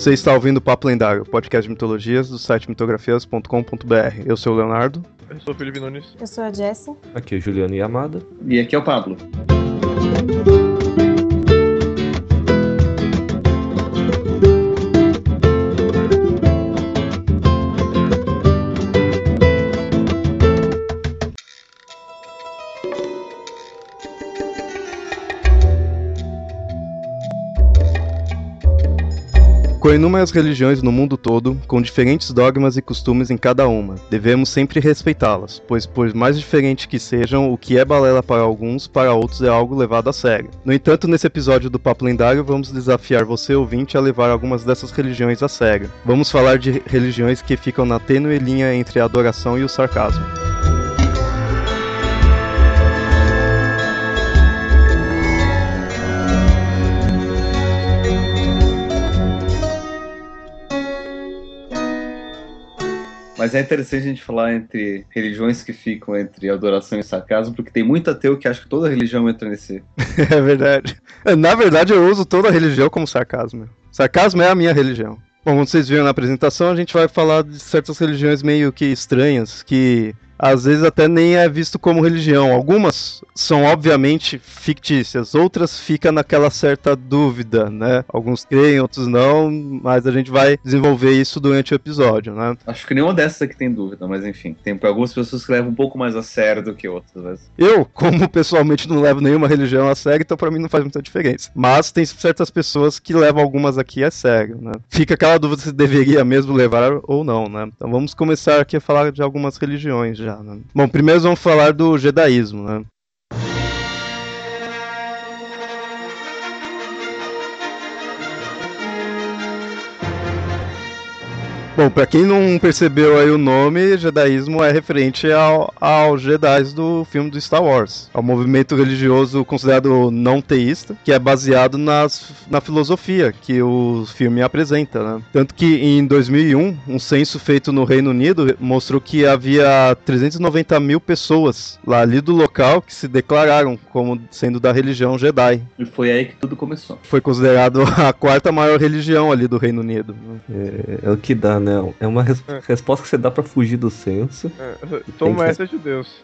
Você está ouvindo o Papo Lendário, podcast de mitologias do site mitografias.com.br. Eu sou o Leonardo. Eu sou o Felipe Nunes. Eu sou a Jessie. Aqui é o Juliano Yamada. E aqui é o Pablo. Com inúmeras religiões no mundo todo, com diferentes dogmas e costumes em cada uma, devemos sempre respeitá-las, pois por mais diferente que sejam, o que é balela para alguns, para outros é algo levado a sério. No entanto, nesse episódio do Papo Lendário, vamos desafiar você, ouvinte, a levar algumas dessas religiões a sério. Vamos falar de religiões que ficam na tênue linha entre a adoração e o sarcasmo. Mas é interessante a gente falar entre religiões que ficam entre adoração e sarcasmo, porque tem muito ateu que acha que toda religião entra nesse. é verdade. Na verdade, eu uso toda religião como sarcasmo. Sarcasmo é a minha religião. Bom, como vocês viram na apresentação, a gente vai falar de certas religiões meio que estranhas, que às vezes até nem é visto como religião. Algumas são obviamente fictícias, outras ficam naquela certa dúvida, né? Alguns creem, outros não, mas a gente vai desenvolver isso durante o episódio, né? Acho que nenhuma dessas aqui tem dúvida, mas enfim, tem algumas pessoas que levam um pouco mais a sério do que outras. Mas... Eu, como pessoalmente não levo nenhuma religião a sério, então para mim não faz muita diferença. Mas tem certas pessoas que levam algumas aqui a sério, né? Fica aquela dúvida se deveria mesmo levar ou não, né? Então vamos começar aqui a falar de algumas religiões já. Né? Bom, primeiro vamos falar do jedaísmo, né? Bom, pra quem não percebeu aí o nome, Jedaísmo é referente ao, aos Jedi do filme do Star Wars. É um movimento religioso considerado não teísta, que é baseado nas, na filosofia que o filme apresenta, né? Tanto que em 2001, um censo feito no Reino Unido mostrou que havia 390 mil pessoas lá ali do local que se declararam como sendo da religião Jedi. E foi aí que tudo começou. Foi considerado a quarta maior religião ali do Reino Unido. É, é o que dá, né? É uma res é. resposta que você dá para fugir do censo. É. Toma essa de Deus.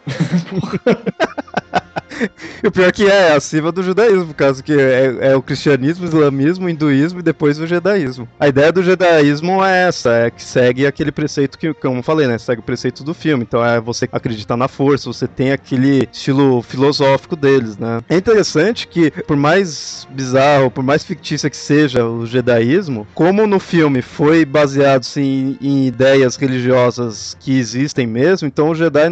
O pior que é, é acima do judaísmo, causa que é, é, o cristianismo, o islamismo, o hinduísmo e depois o judaísmo. A ideia do judaísmo é essa, é que segue aquele preceito que, como eu falei, né? Segue o preceito do filme. Então é você acreditar na força, você tem aquele estilo filosófico deles, né? É interessante que, por mais bizarro, por mais fictícia que seja o judaísmo, como no filme foi baseado sim, em ideias religiosas que existem mesmo, então o, Jedi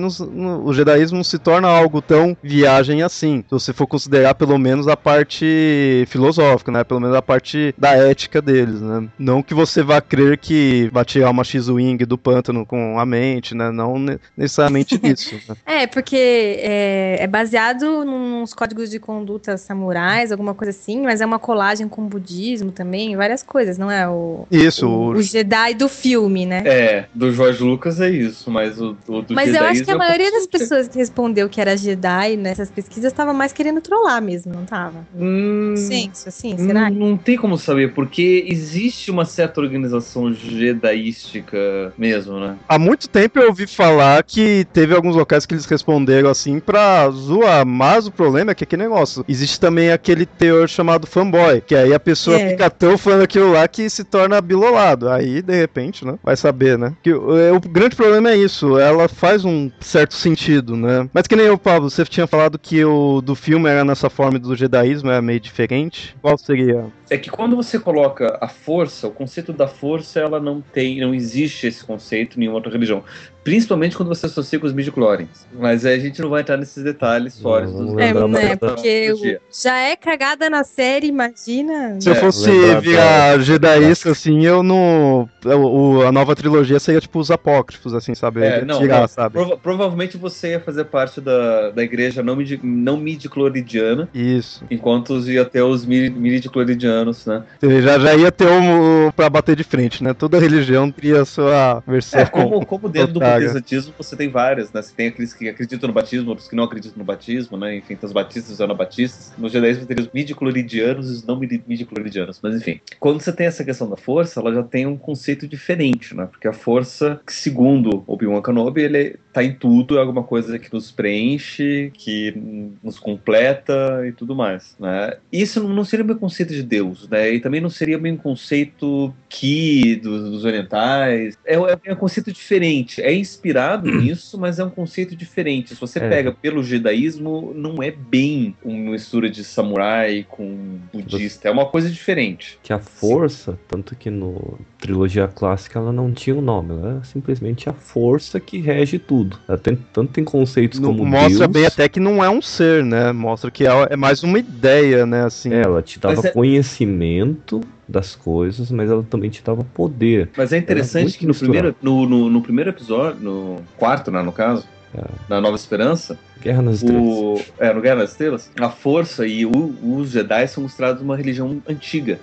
o judaísmo não se torna algo tão viagem assim, se você for considerar pelo menos a parte filosófica, né? Pelo menos a parte da ética deles, né? Não que você vá crer que vai tirar uma X-Wing do pântano com a mente, né? Não necessariamente isso. Né? É, porque é, é, baseado nos códigos de conduta samurais, alguma coisa assim, mas é uma colagem com o budismo também, várias coisas, não é? O, isso. O, o Jedi do filme, né? É, do George Lucas é isso, mas o, o do Mas eu acho que a maioria das pessoas que respondeu que era Jedi nessas pesquisas estava mais querendo trollar mesmo, não tava? Hum, Sim, assim, será? Não, não tem como saber, porque existe uma certa organização jedaística mesmo, né? Há muito tempo eu ouvi falar que teve alguns locais que eles responderam assim pra zoar, mas o problema é que aquele negócio, existe também aquele teor chamado fanboy, que aí a pessoa é. fica tão fã daquilo lá que se torna bilolado. Aí, de repente, né, vai saber, né? Que, o, o grande problema é isso, ela faz um certo sentido, né? Mas que nem eu, Pablo, você tinha falado que o do filme era nessa forma do jedaísmo, era meio diferente. Qual seria? É que quando você coloca a força, o conceito da força, ela não tem, não existe esse conceito em nenhuma outra religião. Principalmente quando você associa com os midi-chlorians. Mas a gente não vai entrar nesses detalhes fora. É, né? Porque já é cagada na série, imagina. Se eu fosse é, virar jedaísta, assim, eu não... O, a nova trilogia seria tipo os apócrifos, assim, sabe? É, não, tirar, não. sabe? Prova provavelmente você ia fazer parte da, da igreja não, midi, não midi-chloridiana. Isso. Enquanto ia ter os midi-chloridianos, né? Já, já ia ter um, pra bater de frente, né? Toda religião teria a sua versão. É, como, como dentro do protestantismo você tem várias, né? Você tem aqueles que acreditam no batismo, outros que não acreditam no batismo, né? Enfim, tem os batistas e os anabatistas. No judaísmo teria os midi-cloridianos e os não midi-cloridianos. Mas enfim, quando você tem essa questão da força, ela já tem um conceito diferente, né? Porque a força, segundo Obi-Wan Kenobi, ele tá em tudo, é alguma coisa que nos preenche, que nos completa e tudo mais, né? Isso não seria meu conceito de Deus, né? E também não seria um conceito que dos, dos orientais. É, é, um conceito diferente. É inspirado nisso, mas é um conceito diferente. Se você é. pega pelo judaísmo, não é bem uma mistura de samurai com budista. É uma coisa diferente. Que a força, Sim. tanto que no trilogia clássica ela não tinha um nome, ela é simplesmente a força que rege tudo. Ela tem, tanto tem conceitos como Mostra Deus, bem até que não é um ser, né? Mostra que é, é mais uma ideia, né? Assim. É, ela te dava é... conhecimento das coisas, mas ela também te dava poder. Mas é interessante que no primeiro, no, no, no, primeiro episódio, no quarto, né, no caso, é. na Nova Esperança, Guerra nas o, Estrelas. É, no Guerra nas Estrelas, a força e o, os Jedi são mostrados uma religião antiga.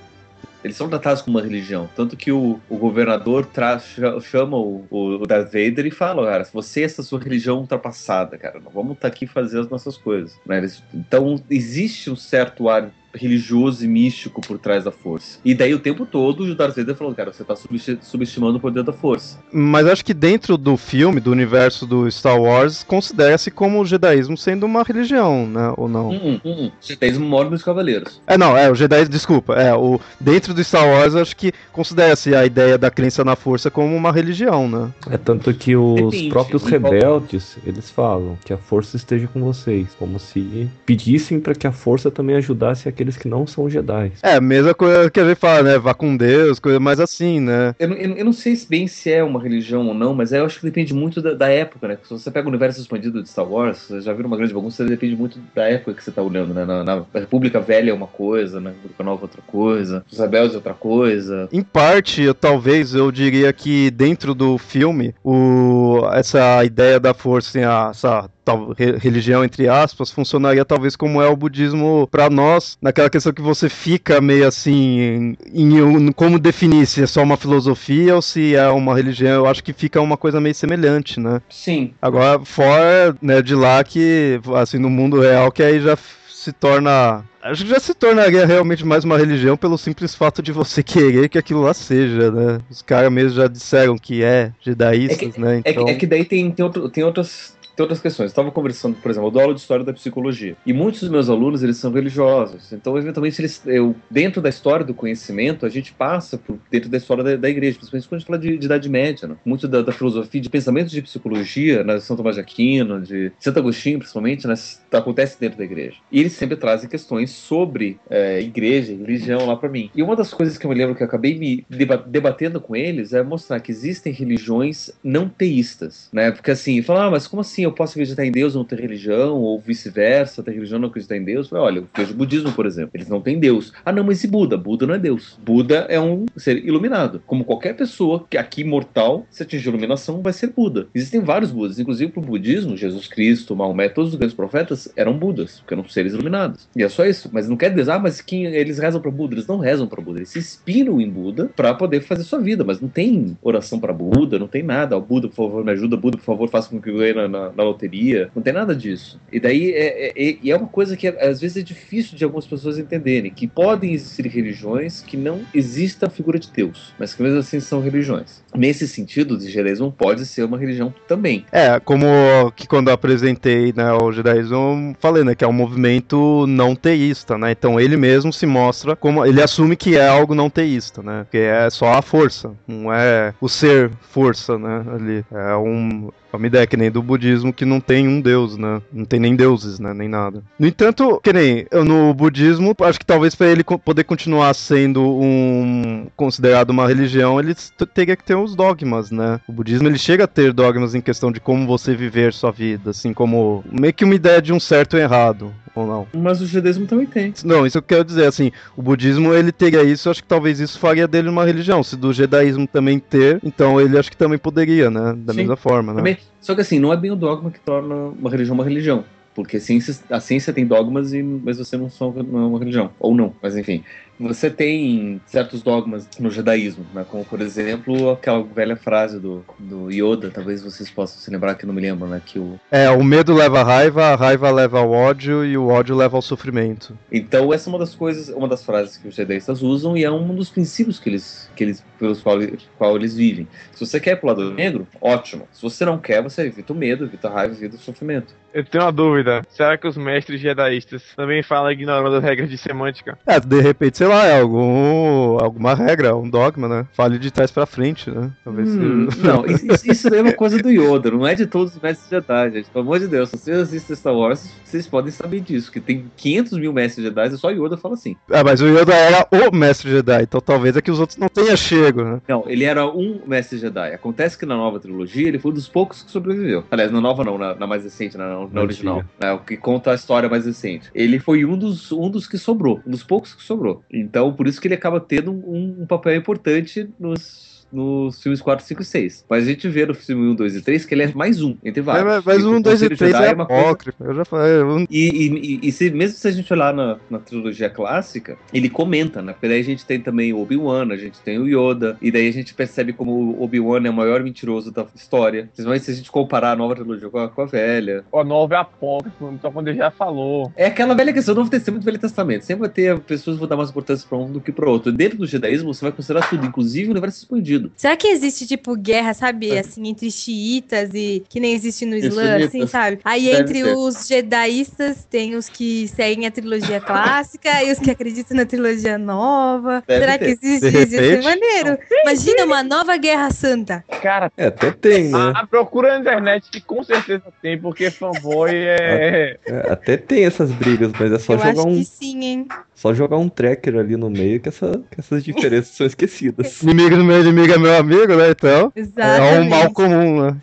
Eles são tratados como uma religião. Tanto que o, o governador traz, chama o, o, Darth Vader e fala, cara, você é essa sua religião ultrapassada, cara, não vamos estar tá aqui fazer as nossas coisas. Né? Então, existe um certo ar religioso e místico por trás da força. E daí o tempo todo o Darth Vader falou, cara, você tá subestimando o poder da força. Mas acho que dentro do filme, do universo do Star Wars, considera-se como o jedaísmo sendo uma religião, né? Ou não? Uh, uh, uh. O jedaísmo mora nos cavaleiros. É, não, é, o jedaísmo, desculpa, é, o, dentro do Star Wars acho que considera-se a ideia da crença na força como uma religião, né? É tanto que os Depende, próprios rebeldes, eles falam que a força esteja com vocês, como se pedissem para que a força também ajudasse a aqueles que não são Jedi. É, a mesma coisa que a gente fala, né? Vá com Deus, coisa mais assim, né? Eu, eu, eu não sei bem se é uma religião ou não, mas eu acho que depende muito da, da época, né? Se você pega o universo expandido de Star Wars, você já viu uma grande bagunça, depende muito da época que você tá olhando, né? Na, na República Velha é uma coisa, na República Nova é outra coisa, os Rebeldes é outra coisa. Em parte, eu, talvez eu diria que dentro do filme, o, essa ideia da força, assim, a, essa tal, religião entre aspas, funcionaria talvez como é o budismo para nós, naquela questão que você fica meio assim em, em, como definir se é só uma filosofia ou se é uma religião. Eu acho que fica uma coisa meio semelhante, né? Sim. Agora fora né, de lá que assim no mundo real que aí já se torna Acho que já se tornaria realmente mais uma religião pelo simples fato de você querer que aquilo lá seja, né? Os caras mesmo já disseram que é judaístas, é que, né? Então... É, que, é que daí tem, tem, outro, tem outras tem outras questões. Eu estava conversando, por exemplo, eu dou aula de história da psicologia. E muitos dos meus alunos, eles são religiosos. Então, eventualmente, eles, eu, dentro da história do conhecimento, a gente passa por dentro da história da, da igreja, principalmente quando a gente fala de, de Idade Média. Né? Muito da, da, filosofia, de pensamentos de psicologia, né, de São Tomás de Aquino, de Santo Agostinho, principalmente, né, acontece dentro da igreja. E eles sempre trazem questões sobre é, igreja, religião lá para mim. E uma das coisas que eu me lembro que eu acabei me debatendo com eles é mostrar que existem religiões não teístas, né? Porque assim, falar, ah, mas como assim eu posso acreditar em Deus não ter religião, ou vice-versa, ter religião não acreditar em Deus. Olha, eu vejo o budismo, por exemplo, eles não têm Deus. Ah, não, mas e Buda? Buda não é Deus. Buda é um ser iluminado. Como qualquer pessoa que aqui mortal, se atingir iluminação, vai ser Buda. Existem vários Budas, inclusive pro budismo, Jesus Cristo, Maomé, todos os grandes profetas eram Budas, porque eram seres iluminados. E é só isso. Mas não quer dizer, ah, mas quem eles rezam para Buda? Eles não rezam para Buda, eles se inspiram em Buda para poder fazer sua vida, mas não tem oração para Buda, não tem nada. Ó, Buda, por favor, me ajuda, Buda, por favor, faça com que eu ganhe na, na, na loteria. Não tem nada disso. E daí é, é, é, é uma coisa que às vezes é difícil de algumas pessoas entenderem, que podem existir religiões que não exista a figura de Deus, mas que mesmo assim são religiões. Nesse sentido, o judaísmo pode ser uma religião também. É, como que quando eu apresentei né, o judaísmo, falei, né, que é um movimento não teísta, né? Então ele mesmo se mostra como ele assume que é algo não teísta, né? Que é só a força, não é o ser força, né? Ali é um uma ideia que nem do budismo que não tem um deus, né? Não tem nem deuses, né? Nem nada. No entanto, que nem no budismo, acho que talvez para ele poder continuar sendo um considerado uma religião, ele teria que ter os dogmas, né? O budismo ele chega a ter dogmas em questão de como você viver sua vida, assim como meio que uma ideia de um certo e errado ou não. Mas o judaísmo também tem. Não, isso eu quero dizer, assim, o budismo ele teria isso, acho que talvez isso faria dele uma religião. Se do judaísmo também ter, então ele acho que também poderia, né? Da Sim. mesma forma, né? Também. Só que assim, não é bem o dogma que torna uma religião uma religião. Porque a ciência, a ciência tem dogmas, e, mas você não, são, não é uma religião. Ou não, mas enfim. Você tem certos dogmas no judaísmo, né? Como, por exemplo, aquela velha frase do, do Yoda, talvez vocês possam se lembrar que eu não me lembro, né? Que o... É, o medo leva à raiva, a raiva leva ao ódio e o ódio leva ao sofrimento. Então, essa é uma das coisas, uma das frases que os judaístas usam e é um dos princípios que eles, que eles pelos qual, qual eles vivem. Se você quer ir pro lado negro, ótimo. Se você não quer, você evita o medo, evita a raiva, evita o sofrimento. Eu tenho uma dúvida. Será que os mestres jedaístas também falam ignorando as regras de semântica? É, de repente, sei lá, é algum, alguma regra, um dogma, né? Fale de trás pra frente, né? Talvez hum, seja... Não, isso, isso é uma coisa do Yoda, não é de todos os mestres Jedi, gente. Pelo amor de Deus, se vocês assistem Star Wars, vocês podem saber disso, que tem 500 mil mestres Jedi e só Yoda fala assim. É, mas o Yoda era o mestre Jedi, então talvez é que os outros não tenham chego, né? Não, ele era um mestre Jedi. Acontece que na nova trilogia ele foi um dos poucos que sobreviveu. Aliás, na nova não, na, na mais recente, na, na original. Né, o que conta a história mais recente. Ele foi um dos, um dos que sobrou, um dos poucos que sobrou. Então, por isso que ele acaba tendo um, um papel importante nos nos filmes 4, 5 e 6. Mas a gente vê no filme 1, 2 e 3 que ele é mais um, entre vários. É, mas 1, 2 e 3 é, é apócrifo. Coisa... Eu já falei. Um... E, e, e, se, mesmo se a gente olhar na, na trilogia clássica, ele comenta, né? Porque daí a gente tem também o Obi-Wan, a gente tem o Yoda, e daí a gente percebe como o Obi-Wan é o maior mentiroso da história. Principalmente se a gente comparar a nova trilogia com a, com a velha. A nova é apócrifo, então quando ele já falou. É aquela velha questão do Novo Testamento e Velho Testamento. Sempre vai ter pessoas que vão dar mais importância pra um do que pro outro. Dentro do judaísmo, você vai considerar tudo, inclusive o universo expandido. Será que existe existe, tipo, guerra, sabe? É. Assim, entre xiitas e que nem existe no Islã, assim, sabe? Aí Deve entre ser. os jedaístas tem os que seguem a trilogia clássica e os que acreditam na trilogia nova. Deve Será ter. que existe isso? É maneiro. Imagina uma nova guerra santa. Cara, é, até tem, né? A, procura na internet que com certeza tem, porque fanboy é... é... Até tem essas brigas, mas é só Eu jogar acho um. Que sim, hein? Só jogar um tracker ali no meio que, essa, que essas diferenças são esquecidas. Inimigo do meu inimigo é meu amigo, né? Então. Exatamente. É um mal comum, né?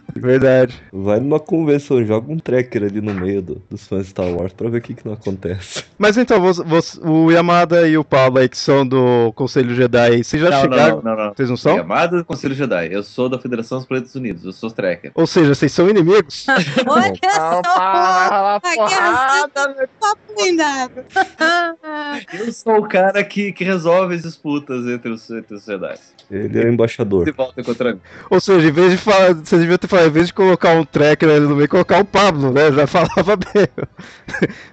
Verdade. Vai numa convenção, joga um tracker ali no meio do, dos fãs de Star Wars pra ver o que, que não acontece. Mas então, você, você, o Yamada e o Pablo aí, que são do Conselho Jedi, vocês já não, chegaram? Não, não, não. Vocês não são? Yamada do Conselho Jedi. Eu sou da Federação dos Planetas Unidos, eu sou tracker. Ou seja, vocês são inimigos? Olha só! A guerra Eu sou o cara que, que resolve as disputas entre os, entre os Jedi. Ele é o embaixador. De volta contra Ou seja, em vez de falar, você devia ter falado, em vez de colocar um tracker ali no meio, colocar o Pablo, né? Já falava bem.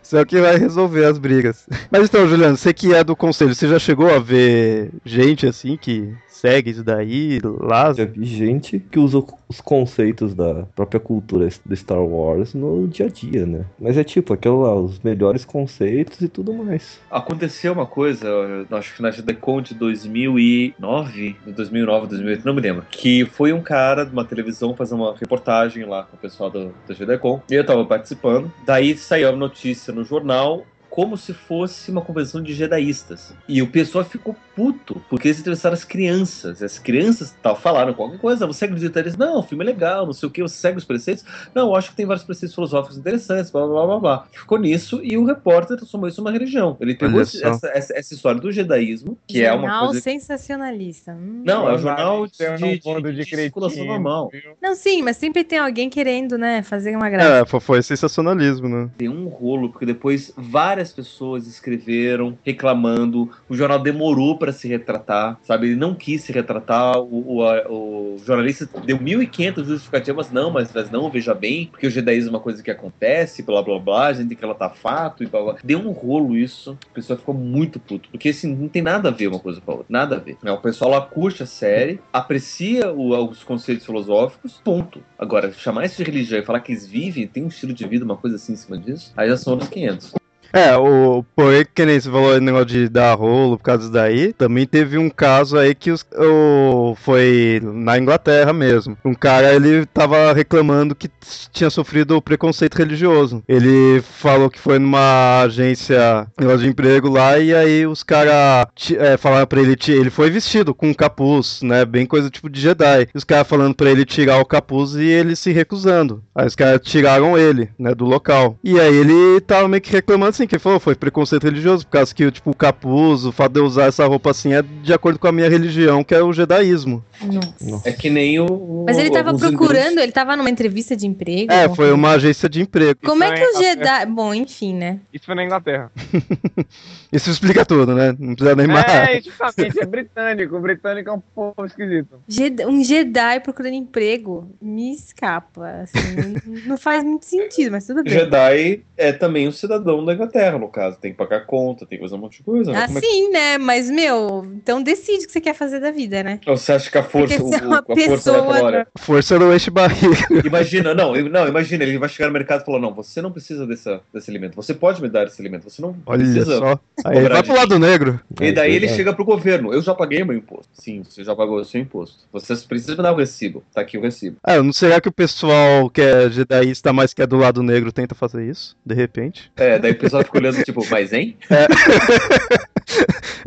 Só que vai resolver as brigas. Mas então, Juliano, você que é do conselho, você já chegou a ver gente assim que segue isso daí lá? Já vi gente que usa os conceitos da própria cultura do Star Wars no dia a dia, né? Mas é tipo, aquilo lá, os melhores conceitos e tudo mais. Aconteceu uma coisa, eu acho que na GDCon de 2009, 2009, 2008, não me lembro, que foi um cara de uma televisão fazer uma reportagem lá com o pessoal do, GDCon, e eu tava participando, daí saiu a notícia no jornal como se fosse uma convenção de jedaístas. E o pessoal ficou puto, porque eles entrevistaram as crianças. As crianças tal, falaram qualquer coisa, você acredita eles? Não, o filme é legal, não sei o que, você segue os preceitos? Não, eu acho que tem vários preceitos filosóficos interessantes, blá blá blá blá. Ficou nisso e o repórter transformou isso numa religião. Ele pegou essa, essa, essa, história do jedaísmo, que jornal é uma coisa. sensacionalista. Hum. Não, é um jornal de, de, de, de, de circulação normal. Não, sim, mas sempre tem alguém querendo, né, fazer uma graça. É, foi sensacionalismo, né? Tem um rolo, porque depois várias várias pessoas escreveram reclamando. O jornal demorou para se retratar, sabe? Ele não quis se retratar. O, o, a, o jornalista deu 1.500 justificativas, não, mas, mas não, veja bem, porque o judaísmo é uma coisa que acontece, blá blá blá, a gente tem que relatar fato e blá blá. Deu um rolo isso, o pessoal ficou muito puto, porque assim, não tem nada a ver uma coisa com a outra, nada a ver. O pessoal lá curte a série, aprecia o, os conceitos filosóficos, ponto. Agora, chamar isso de religião e falar que eles vivem, tem um estilo de vida, uma coisa assim em cima disso, aí já são outros 500. É, o porém, que nem você falou negócio de dar rolo por causa daí, também teve um caso aí que os, o, foi na Inglaterra mesmo. Um cara, ele tava reclamando que tinha sofrido preconceito religioso. Ele falou que foi numa agência de emprego lá e aí os caras é, falaram pra ele, ele foi vestido com um capuz, né, bem coisa tipo de Jedi. E os caras falando pra ele tirar o capuz e ele se recusando. Aí os caras tiraram ele, né, do local. E aí ele tava meio que reclamando assim, assim que falou, foi preconceito religioso, por causa que, tipo, o capuz, o fato de eu usar essa roupa assim é de acordo com a minha religião, que é o jedaísmo. Nossa. É que nem o. Mas ele tava procurando, ele tava numa entrevista de emprego. É, foi uma agência de emprego. Como é que o Jedi. Bom, enfim, né? Isso foi na Inglaterra. Isso explica tudo, né? Não precisa nem mais. É, justamente, é britânico. O britânico é um pouco esquisito. Um Jedi procurando emprego me escapa. Assim, não faz muito sentido, mas tudo bem. Jedi é também um cidadão da Inglaterra, no caso. Tem que pagar conta, tem que fazer um monte de coisa. Né? Ah, sim, é que... né? Mas, meu, então decide o que você quer fazer da vida, né? Ou você acha que a força, o, é a força vai falar, olha... Força não enche barriga. Imagina, não, não, imagina, ele vai chegar no mercado e falar, não, você não precisa dessa, desse alimento, você pode me dar esse alimento, você não olha precisa... Só. Aí vai pro lado negro. E daí ele é. chega pro governo, eu já paguei meu imposto. Sim, você já pagou o seu imposto. Você precisa me dar o recibo, tá aqui o recibo. Ah, não será que o pessoal que é jedaísta, mas que é do lado negro, tenta fazer isso, de repente? É, daí o pessoal fica olhando, tipo, mas hein? É.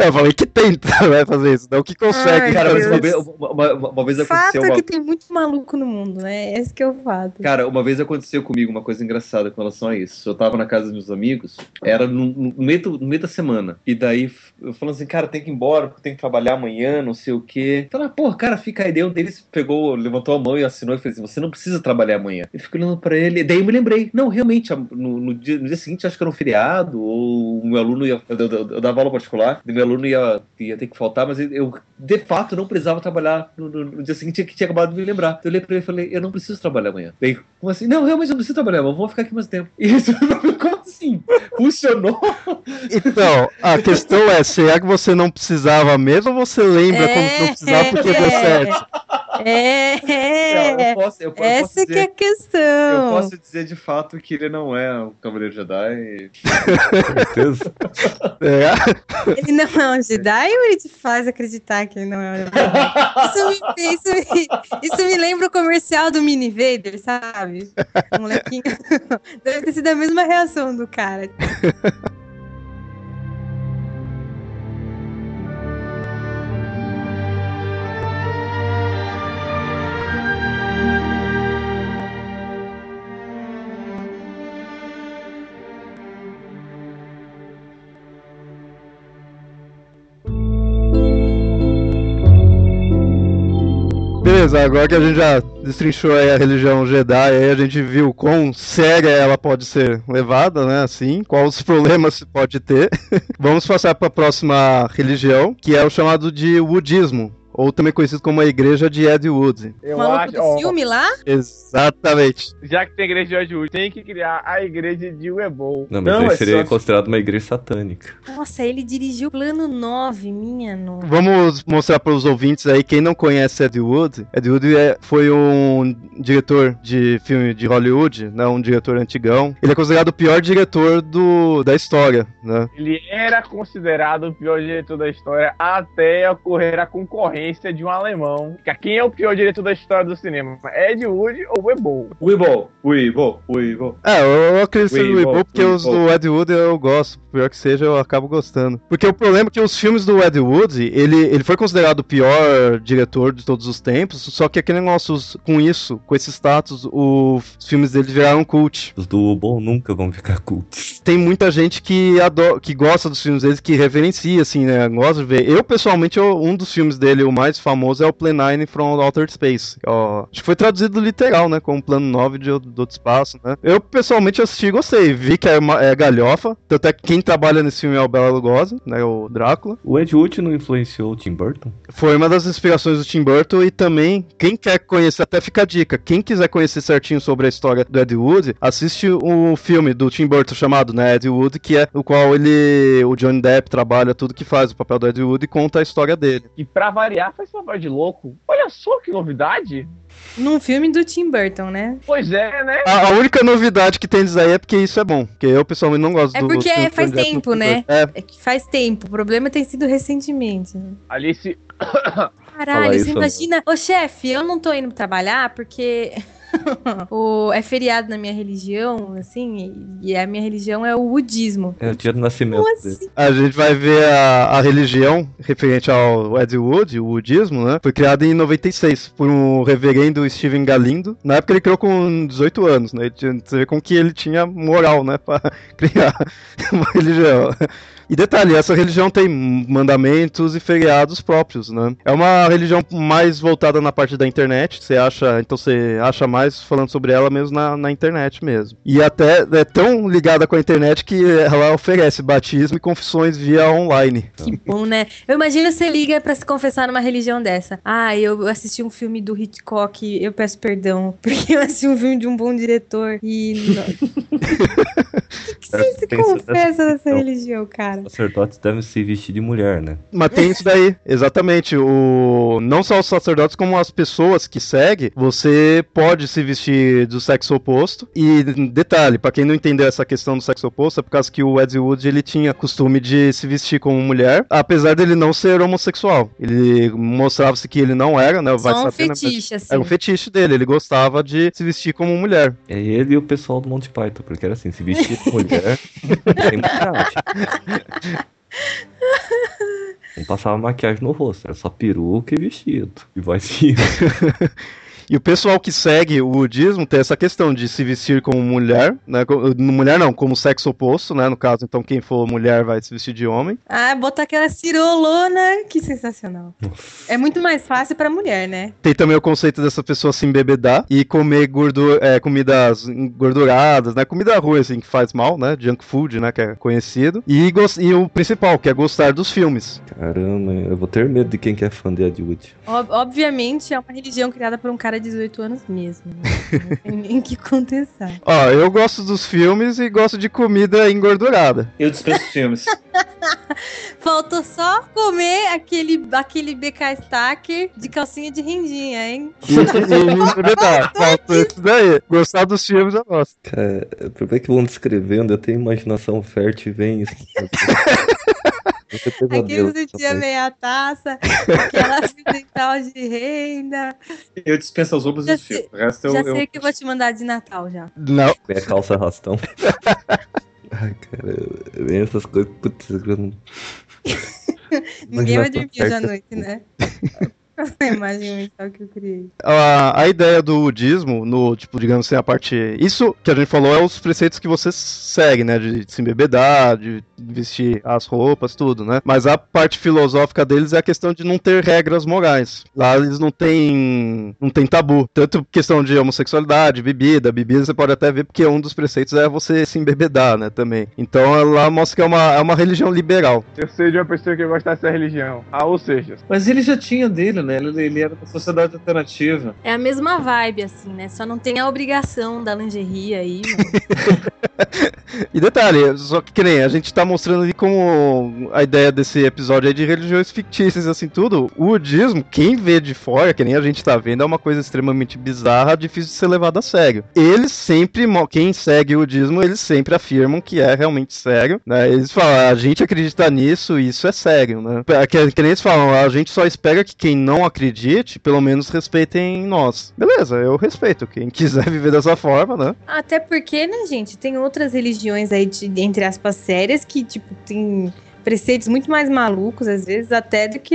eu falei que tenta vai né, fazer isso, não que consegue. Ai, cara, mas uma vez, uma, uma, vez aconteceu. Fato é que tem muito maluco no mundo, né? Esse que é o fato. Cara, uma vez aconteceu comigo uma coisa engraçada com relação a isso. Eu tava na casa dos meus amigos, era no, no, meio, do, no meio da semana. E daí eu falando assim, cara, tem que ir embora, porque tem que trabalhar amanhã, não sei o quê. Falei, pô, cara, fica aí. Daí um deles pegou, levantou a mão e assinou e fez assim: você não precisa trabalhar amanhã. Eu fico olhando pra ele, daí eu me lembrei, não, realmente, no, no, dia, no dia seguinte acho que era um feriado, ou o meu aluno ia. Eu, eu, eu dava aula particular, e meu aluno ia, ia ter que faltar, mas eu de fato não precisava trabalhar no, no, no dia seguinte, que tinha acabado de me lembrar. Eu olhei pra ele e falei, eu não preciso trabalhar amanhã. Daí, como assim? Não, realmente eu não preciso trabalhar, mas vou ficar aqui mais tempo. E isso, como assim? Funcionou? Então, a questão é, será que você não precisava mesmo ou você lembra é, como não precisava porque é, deu certo? É, eu posso, eu, essa posso dizer, que é a questão. Eu posso dizer de fato que ele não é um Cavaleiro Jedi. certeza. É. Ele não é um Jedi ou ele te faz acreditar que ele não é um Jedi? Isso me, isso me, isso me lembra o comercial do Mini Vader, sabe? O molequinho. Deve ter sido a mesma reação do cara. Beleza, agora que a gente já destrinchou a religião Jedi, aí a gente viu quão séria ela pode ser levada, né? Assim, quais problemas pode ter. Vamos passar para a próxima religião, que é o chamado de Woodismo ou também conhecido como a igreja de Ed Wood. Eu acho, do ó, filme lá? Exatamente. Já que tem igreja de Ed Wood, tem que criar a igreja de Webol. Não, mas Não, é seria só... considerado uma igreja satânica. Nossa, ele dirigiu o plano 9, minha nossa. Vamos mostrar para os ouvintes aí, quem não conhece Ed Wood, Ed Wood é, foi um diretor de filme de Hollywood, né, um diretor antigão. Ele é considerado o pior diretor do, da história, né? Ele era considerado o pior diretor da história até ocorrer a concorrência de um alemão. Quem é o pior diretor da história do cinema? Ed Wood ou Weibol? Weibol, Weibol, Weibol. É, eu acredito no Weibol porque os do Ed Wood eu gosto. Pior que seja, eu acabo gostando. Porque o problema é que os filmes do Ed Wood, ele, ele foi considerado o pior diretor de todos os tempos, só que aquele negócio, com isso, com esse status, os filmes dele viraram cult. Os do Bom nunca vão ficar cult. Tem muita gente que, adora, que gosta dos filmes deles, que reverencia, assim, né? Gosta de ver. Eu, pessoalmente, eu, um dos filmes dele, o mais famoso é o Plan 9 from Outer Space. Ó, acho que foi traduzido literal, né? Como Plano 9 de, do outro espaço, né? Eu, pessoalmente, assisti e gostei. Vi que é, uma, é galhofa. Tanto é que quem trabalha nesse filme é o Bela Lugosi, né? O Drácula. O Ed Wood não influenciou o Tim Burton? Foi uma das inspirações do Tim Burton e também, quem quer conhecer, até fica a dica, quem quiser conhecer certinho sobre a história do Ed Wood, assiste o filme do Tim Burton chamado, né, Ed Wood, que é o qual ele, o Johnny Depp trabalha tudo que faz, o papel do Ed Wood e conta a história dele. E pra variar, faz papel de louco. Olha só que novidade. Num filme do Tim Burton, né? Pois é, né? A, a única novidade que tem disso aí é porque isso é bom. Porque eu pessoalmente não gosto é do. É porque é, faz tempo, né? É. é. que faz tempo. O problema tem sido recentemente. Alice. Caralho, você imagina. Ô, chefe, eu não tô indo trabalhar porque. o, é feriado na minha religião, assim, e a minha religião é o budismo. É o dia do nascimento assim? A gente vai ver a, a religião referente ao Ed Wood, o budismo, né? Foi criada em 96 por um reverendo Steven Galindo. Na época ele criou com 18 anos, né? Você vê com que ele tinha moral, né? Pra criar uma religião. E detalhe, essa religião tem mandamentos e feriados próprios, né? É uma religião mais voltada na parte da internet, você acha, então você acha mais falando sobre ela mesmo na, na internet mesmo. E até é tão ligada com a internet que ela oferece batismo e confissões via online. Que bom, né? Eu imagino você liga para se confessar numa religião dessa. Ah, eu assisti um filme do Hitchcock, eu peço perdão, porque eu assisti um filme de um bom diretor e... O que, que você se confessa nessa religião, cara? cara. Sacerdotes devem se vestir de mulher, né? Mas tem isso daí, exatamente. O... Não só os sacerdotes, como as pessoas que seguem, você pode se vestir do sexo oposto. E detalhe, para quem não entendeu essa questão do sexo oposto, é por causa que o Ed Wood ele tinha costume de se vestir como mulher, apesar dele não ser homossexual. Ele mostrava-se que ele não era, né? Vai Só um saber, fetiche, né? assim. Era um fetiche dele, ele gostava de se vestir como mulher. É ele e o pessoal do Monty Python, porque era assim, se vestir como mulher, muita não passava maquiagem no rosto, era só peruca e vestido. E sim. E o pessoal que segue o budismo tem essa questão de se vestir como mulher, né? Mulher não, como sexo oposto, né? No caso, então quem for mulher vai se vestir de homem. Ah, botar aquela cirolona, que sensacional. é muito mais fácil para mulher, né? Tem também o conceito dessa pessoa se embebedar e comer gordo, é, comidas engorduradas, né? Comida ruim, assim, que faz mal, né? Junk food, né? Que é conhecido. E, e o principal, que é gostar dos filmes. Caramba, eu vou ter medo de quem que é fã de Ed Wood. Ob obviamente, é uma religião criada por um cara de 18 anos mesmo. Né? Não tem nem que contestar. Ó, eu gosto dos filmes e gosto de comida engordurada. Eu dispenso filmes. Faltou só comer aquele, aquele BK Stacker de calcinha de rendinha, hein? Faltou isso daí. Gostar dos filmes eu gosto. Cara, o problema é que vão descrevendo, eu tenho imaginação fértil e vem isso. Aquele do dia meia taça, aquela acidental de renda. Eu dispenso os roubos dos filmes. já eu, sei eu... que eu vou te mandar de Natal já. Não. É calça rastão. Ai, cara, vem essas coisas. Putz, eu não... Ninguém vai dormir hoje à noite, né? a imagem mental que eu criei. A, a ideia do budismo, no, tipo, digamos assim, a parte. Isso que a gente falou é os preceitos que você segue, né? De se embebedar, de vestir as roupas, tudo, né? Mas a parte filosófica deles é a questão de não ter regras morais. Lá eles não têm. não tem tabu. Tanto questão de homossexualidade, bebida. Bebida você pode até ver, porque um dos preceitos é você se embebedar, né? Também. Então lá mostra que é uma, é uma religião liberal. Eu sei de uma pessoa que gosta dessa religião. Ah, ou seja. Mas ele já tinha dele, né? Ele, ele era da sociedade alternativa. É a mesma vibe, assim, né? Só não tem a obrigação da lingerie aí, e detalhe, só que, que nem a gente tá mostrando ali como a ideia desse episódio aí de religiões fictícias, assim, tudo. O budismo, quem vê de fora, que nem a gente tá vendo, é uma coisa extremamente bizarra, difícil de ser levado a sério. Eles sempre, quem segue o budismo, eles sempre afirmam que é realmente sério, né? Eles falam, a gente acredita nisso, isso é sério, né? Que, que nem eles falam, a gente só espera que quem não acredite, pelo menos respeitem nós. Beleza, eu respeito. Quem quiser viver dessa forma, né? Até porque, né, gente, tem outras religiões aí, de, entre aspas, sérias que, tipo, tem preceitos muito mais malucos, às vezes, até do que.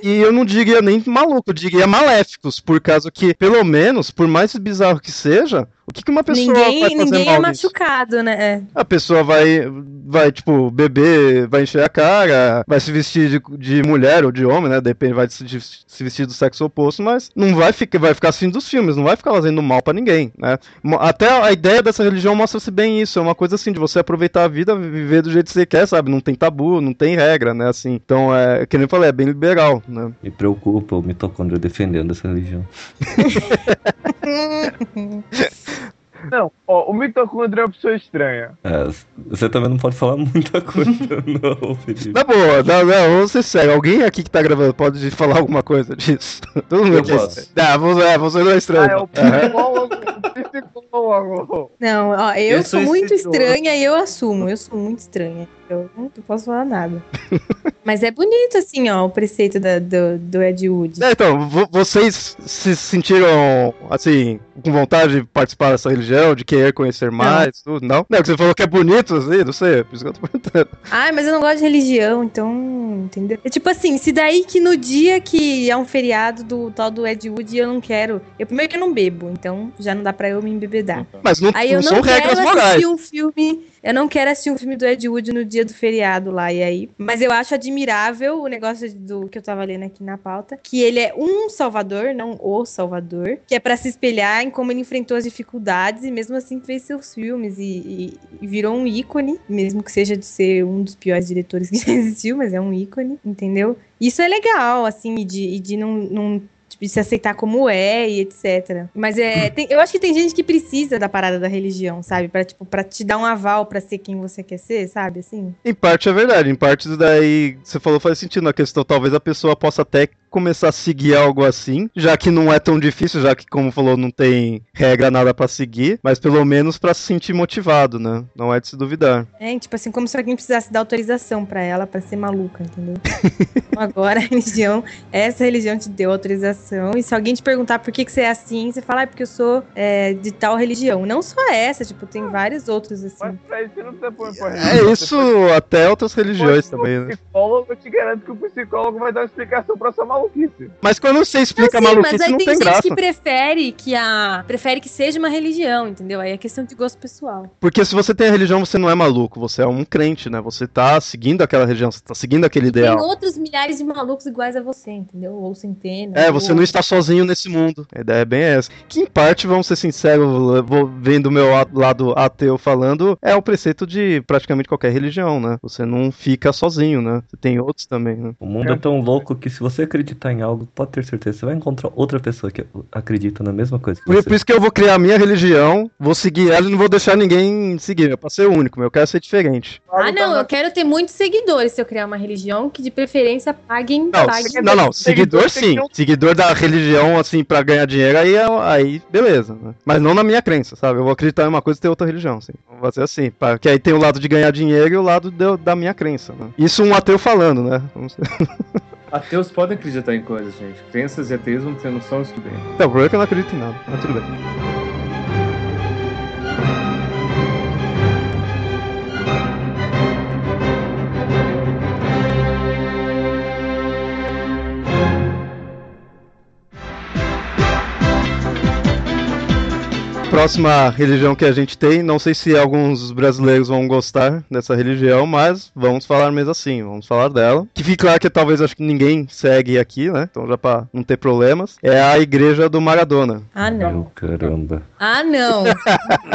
E eu não diria nem maluco, eu diria maléficos, por causa que, pelo menos, por mais bizarro que seja, o que, que uma pessoa ninguém, vai fazer ninguém mal é machucado, nisso? né? É. A pessoa vai, vai, tipo, beber, vai encher a cara, vai se vestir de, de mulher ou de homem, né? Depende, vai se, de, se vestir do sexo oposto, mas não vai ficar, vai ficar assim dos filmes, não vai ficar fazendo mal para ninguém, né? Até a ideia dessa religião mostra-se bem isso, é uma coisa assim, de você aproveitar a vida, viver do jeito que você quer, sabe? Não tem tabu, não tem regra, né? Assim, então, é, que nem eu falei, é bem liberal, né? Me preocupa o mitocôndrio defendendo essa religião. Não, ó, o mitocôndrio é uma pessoa estranha. É, você também não pode falar muita coisa, não, Felipe. Na boa, não, não, vamos ser sério. Alguém aqui que tá gravando pode falar alguma coisa disso? Todo mundo disse. Ah, você, é, você não é estranho. Ah, é o psicólogo. Não, ó, eu, eu sou muito estranha e eu assumo, eu sou muito estranha. Eu não posso falar nada. Mas é bonito, assim, ó, o preceito da, do, do Ed Wood. É, então, vocês se sentiram, assim, com vontade de participar dessa religião, de querer conhecer mais, não. tudo? Não? Não, você falou que é bonito, assim, não sei, por isso que eu tô perguntando. Ah, mas eu não gosto de religião, então, entendeu? É tipo assim, se daí que no dia que é um feriado do tal do Ed Wood eu não quero. Eu primeiro que eu não bebo, então já não dá pra eu me embebedar. Mas não, Aí não eu não são regras morais. um filme eu não quero assistir um filme do Ed Wood no dia do feriado lá, e aí. Mas eu acho admirável o negócio do que eu tava lendo aqui na pauta, que ele é um salvador, não o salvador, que é para se espelhar em como ele enfrentou as dificuldades e mesmo assim fez seus filmes e, e, virou um ícone, mesmo que seja de ser um dos piores diretores que já existiu, mas é um ícone, entendeu? Isso é legal, assim, e de, e de não, não tipo, se aceitar como é e etc. Mas é, tem, eu acho que tem gente que precisa da parada da religião, sabe? Pra, tipo, pra te dar um aval pra ser quem você quer ser, sabe? Assim. Em parte é verdade, em parte daí você falou faz sentido na questão, talvez a pessoa possa até começar a seguir algo assim, já que não é tão difícil, já que, como falou, não tem regra nada para seguir, mas pelo menos para se sentir motivado, né? Não é de se duvidar. É, tipo assim, como se alguém precisasse dar autorização para ela para ser maluca, entendeu? então, agora a religião, essa religião te deu autorização, e se alguém te perguntar por que, que você é assim, você fala, ah, é porque eu sou é, de tal religião. Não só essa, tipo, tem vários outros assim. Mas pra isso não É isso até outras religiões também, né? Psicólogo, eu te garanto que o psicólogo vai dar uma explicação pra sua maluca maluquice. Mas quando você explica não, sim, maluquice, mas aí não tem, tem gente que prefere que a prefere que seja uma religião, entendeu? Aí é questão de gosto pessoal. Porque se você tem a religião, você não é maluco, você é um crente, né? Você tá seguindo aquela religião, você tá seguindo aquele ideal. Tem outros milhares de malucos iguais a você, entendeu? Ou centenas. É, você ou... não está sozinho nesse mundo. A ideia é bem essa. Que em parte, vamos ser sinceros, vou vendo o meu lado ateu falando, é o preceito de praticamente qualquer religião, né? Você não fica sozinho, né? Você tem outros também, né? O mundo é, é tão louco que se você acreditar acreditar em algo, pode ter certeza, você vai encontrar outra pessoa que acredita na mesma coisa que por, você. Por isso que eu vou criar a minha religião, vou seguir ela e não vou deixar ninguém seguir, é pra ser único, eu quero ser diferente. Ah, não, eu quero ter muitos seguidores se eu criar uma religião que de preferência paguem. Não, paguem não, não, seguidor, sim. Seguidor da religião, assim, pra ganhar dinheiro, aí, é, aí beleza. Né? Mas não na minha crença, sabe? Eu vou acreditar em uma coisa e ter outra religião, assim. Vou fazer assim, porque aí tem o lado de ganhar dinheiro e o lado de, da minha crença, né? Isso um ateu falando, né? Ateus podem acreditar em coisas, gente. Crenças e ateísmo não tem noção disso bem. Não, o problema é que eu não acredito em nada, mas tudo bem. Próxima religião que a gente tem, não sei se alguns brasileiros vão gostar dessa religião, mas vamos falar mesmo assim, vamos falar dela. Que fique claro que talvez acho que ninguém segue aqui, né? Então já para não ter problemas. É a igreja do Maradona. Ah, não. caramba. Ah, não.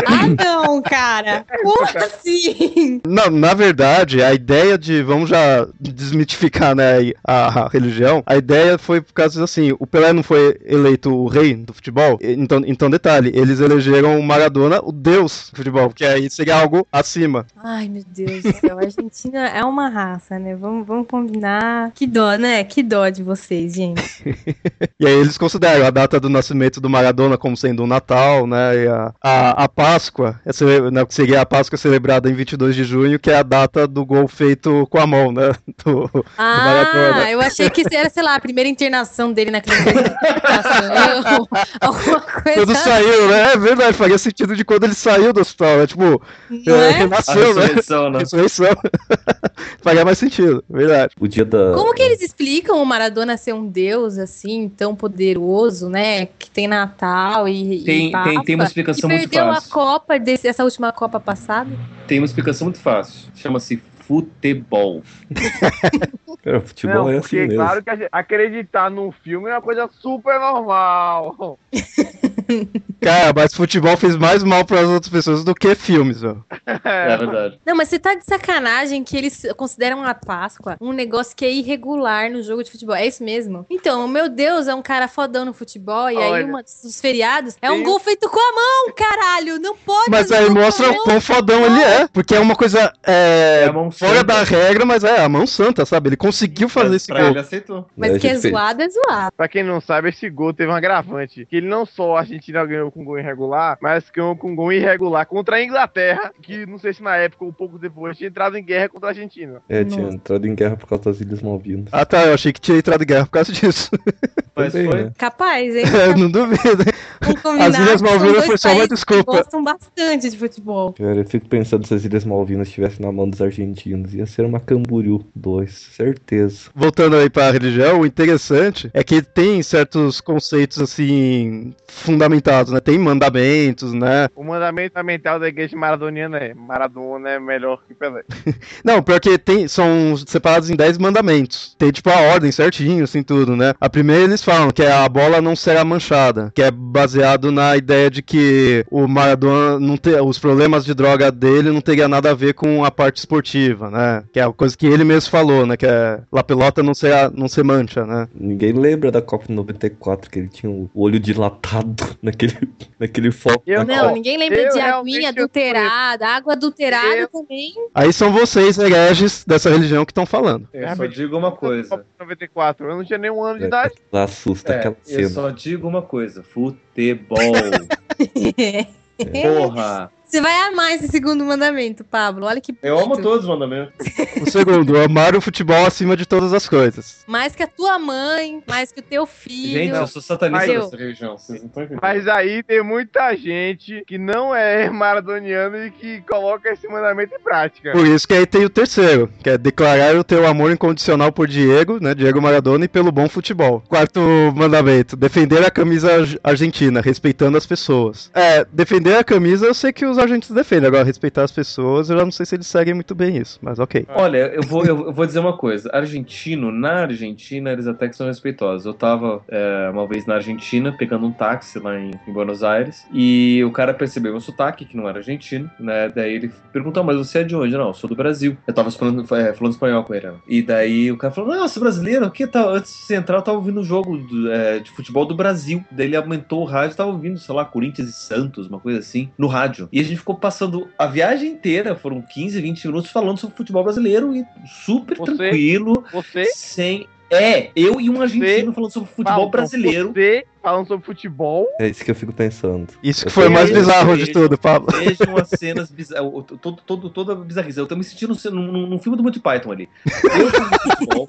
ah, não, cara. Como assim? Não, na verdade, a ideia de, vamos já desmitificar, né, a, a religião, a ideia foi por causa assim, o Pelé não foi eleito o rei do futebol, então, então detalhe, eles elegeram elegeram o Maradona o deus do futebol, que aí seria algo acima. Ai, meu Deus do céu. A Argentina é uma raça, né? Vamos, vamos combinar. Que dó, né? Que dó de vocês, gente. e aí eles consideram a data do nascimento do Maradona como sendo o Natal, né? E a, a, a Páscoa, essa, né, que seria a Páscoa celebrada em 22 de junho, que é a data do gol feito com a mão, né? Do, ah, do Maradona. eu achei que era, sei lá, a primeira internação dele naquele Alguma coisa. Tudo saiu, né? É verdade verdade, faria sentido de quando ele saiu do hospital, né? Tipo, é, é? renasceu, né? Ressurreição, né? Ressurreição. faria mais sentido, verdade. O dia da... Como que eles explicam o Maradona ser um deus, assim, tão poderoso, né? Que tem Natal e. Tem, e tem, tem uma explicação muito fácil. perdeu a Copa, desse, essa última Copa passada? Tem uma explicação muito fácil. Chama-se futebol. Cara, futebol não, é assim mesmo. Claro que acreditar num filme é uma coisa super normal. Cara, mas futebol fez mais mal para as outras pessoas do que filmes, ó. É verdade. Não, mas você tá de sacanagem que eles consideram a Páscoa um negócio que é irregular no jogo de futebol. É isso mesmo? Então, meu Deus, é um cara fodão no futebol e Olha, aí uma dos feriados é um gol feito com a mão, caralho! Não pode! Mas aí mostra o quão fodão ele é, porque é uma coisa é, é fora da regra, mas é a mão santa, sabe? Ele conseguiu fazer mas esse gol. Ele aceitou. Mas que é zoado, é zoado. Pra quem não sabe, esse gol teve um agravante, que ele não só a Argentina ganhou com gol irregular, mas ganhou com gol irregular contra a Inglaterra, que não sei se na época ou pouco depois tinha entrado em guerra contra a Argentina. É, tinha entrado em guerra por causa das Ilhas Malvinas. Ah tá, eu achei que tinha entrado em guerra por causa disso. Mas foi. Né? Capaz, hein? É, não duvido. As Ilhas Malvinas foi só uma desculpa. gostam bastante de futebol. Cara, eu fico pensando se as Ilhas Malvinas estivessem na mão dos argentinos. Ia ser uma Camboriú 2, certeza. Voltando aí pra religião, o interessante é que tem certos conceitos assim fundamentados, né? Tem mandamentos, né? O mandamento fundamental da igreja maradoniana é Maradona é melhor que Pelé. Não, porque tem, são separados em 10 mandamentos. Tem tipo a ordem certinho, assim, tudo, né? A primeira eles falam que é a bola não será manchada, que é baseado na ideia de que o Maradona não ter, os problemas de droga dele não teria nada a ver com a parte esportiva, né? Que é a coisa que ele mesmo falou, né? Que é la pelota não ser, não ser mancha, né? Ninguém lembra da Copa 94 que ele tinha o olho dilatado naquele, naquele foco. Eu, não, ninguém lembra eu de aguinha adulterada, água adulterada eu... também. Aí são vocês, hereges dessa religião que estão falando. Eu só digo uma coisa. 94, eu não tinha nenhum ano de é, idade. Assusta é, aquela cena. Eu só digo uma coisa: futebol. Porra! Você vai amar esse segundo mandamento, Pablo. Olha que. Eu amo todos os mandamentos. o segundo, amar o futebol acima de todas as coisas. Mais que a tua mãe, mais que o teu filho. Gente, eu sou satanista dessa religião. Vocês não estão entendendo. Mas aí tem muita gente que não é maradoniano e que coloca esse mandamento em prática. Por isso que aí tem o terceiro, que é declarar o teu amor incondicional por Diego, né? Diego Maradona e pelo bom futebol. Quarto mandamento, defender a camisa argentina, respeitando as pessoas. É, defender a camisa, eu sei que os argentinos defendem. Agora, respeitar as pessoas, eu já não sei se eles seguem muito bem isso, mas ok. Olha, eu vou, eu, vou dizer uma coisa. Argentino, na Argentina, eles até que são respeitosos. Eu tava é, uma vez na Argentina, pegando um táxi lá em, em, Buenos Aires, e o cara percebeu meu sotaque, que não era argentino, né? Daí ele perguntou, mas você é de onde? Não, eu sou do Brasil. Eu tava falando, é, falando espanhol com ele. E daí o cara falou, nossa, brasileiro, o que tal? Antes de você entrar, eu tava ouvindo um jogo do, é, de futebol do Brasil. Daí ele aumentou o rádio, tava ouvindo, sei lá, Corinthians e Santos, uma coisa assim, no rádio. E gente ficou passando a viagem inteira, foram 15, 20 minutos falando sobre futebol brasileiro e super você, tranquilo, você? sem é, eu e um argentino você falando sobre futebol brasileiro. Você falando sobre futebol. É isso que eu fico pensando. Isso que foi o mais bizarro de tudo, Pablo. Vejam as cenas bizarras. Todo, todo, toda bizarrice. Eu tô me sentindo num, num filme do Monty Python ali. Eu falando futebol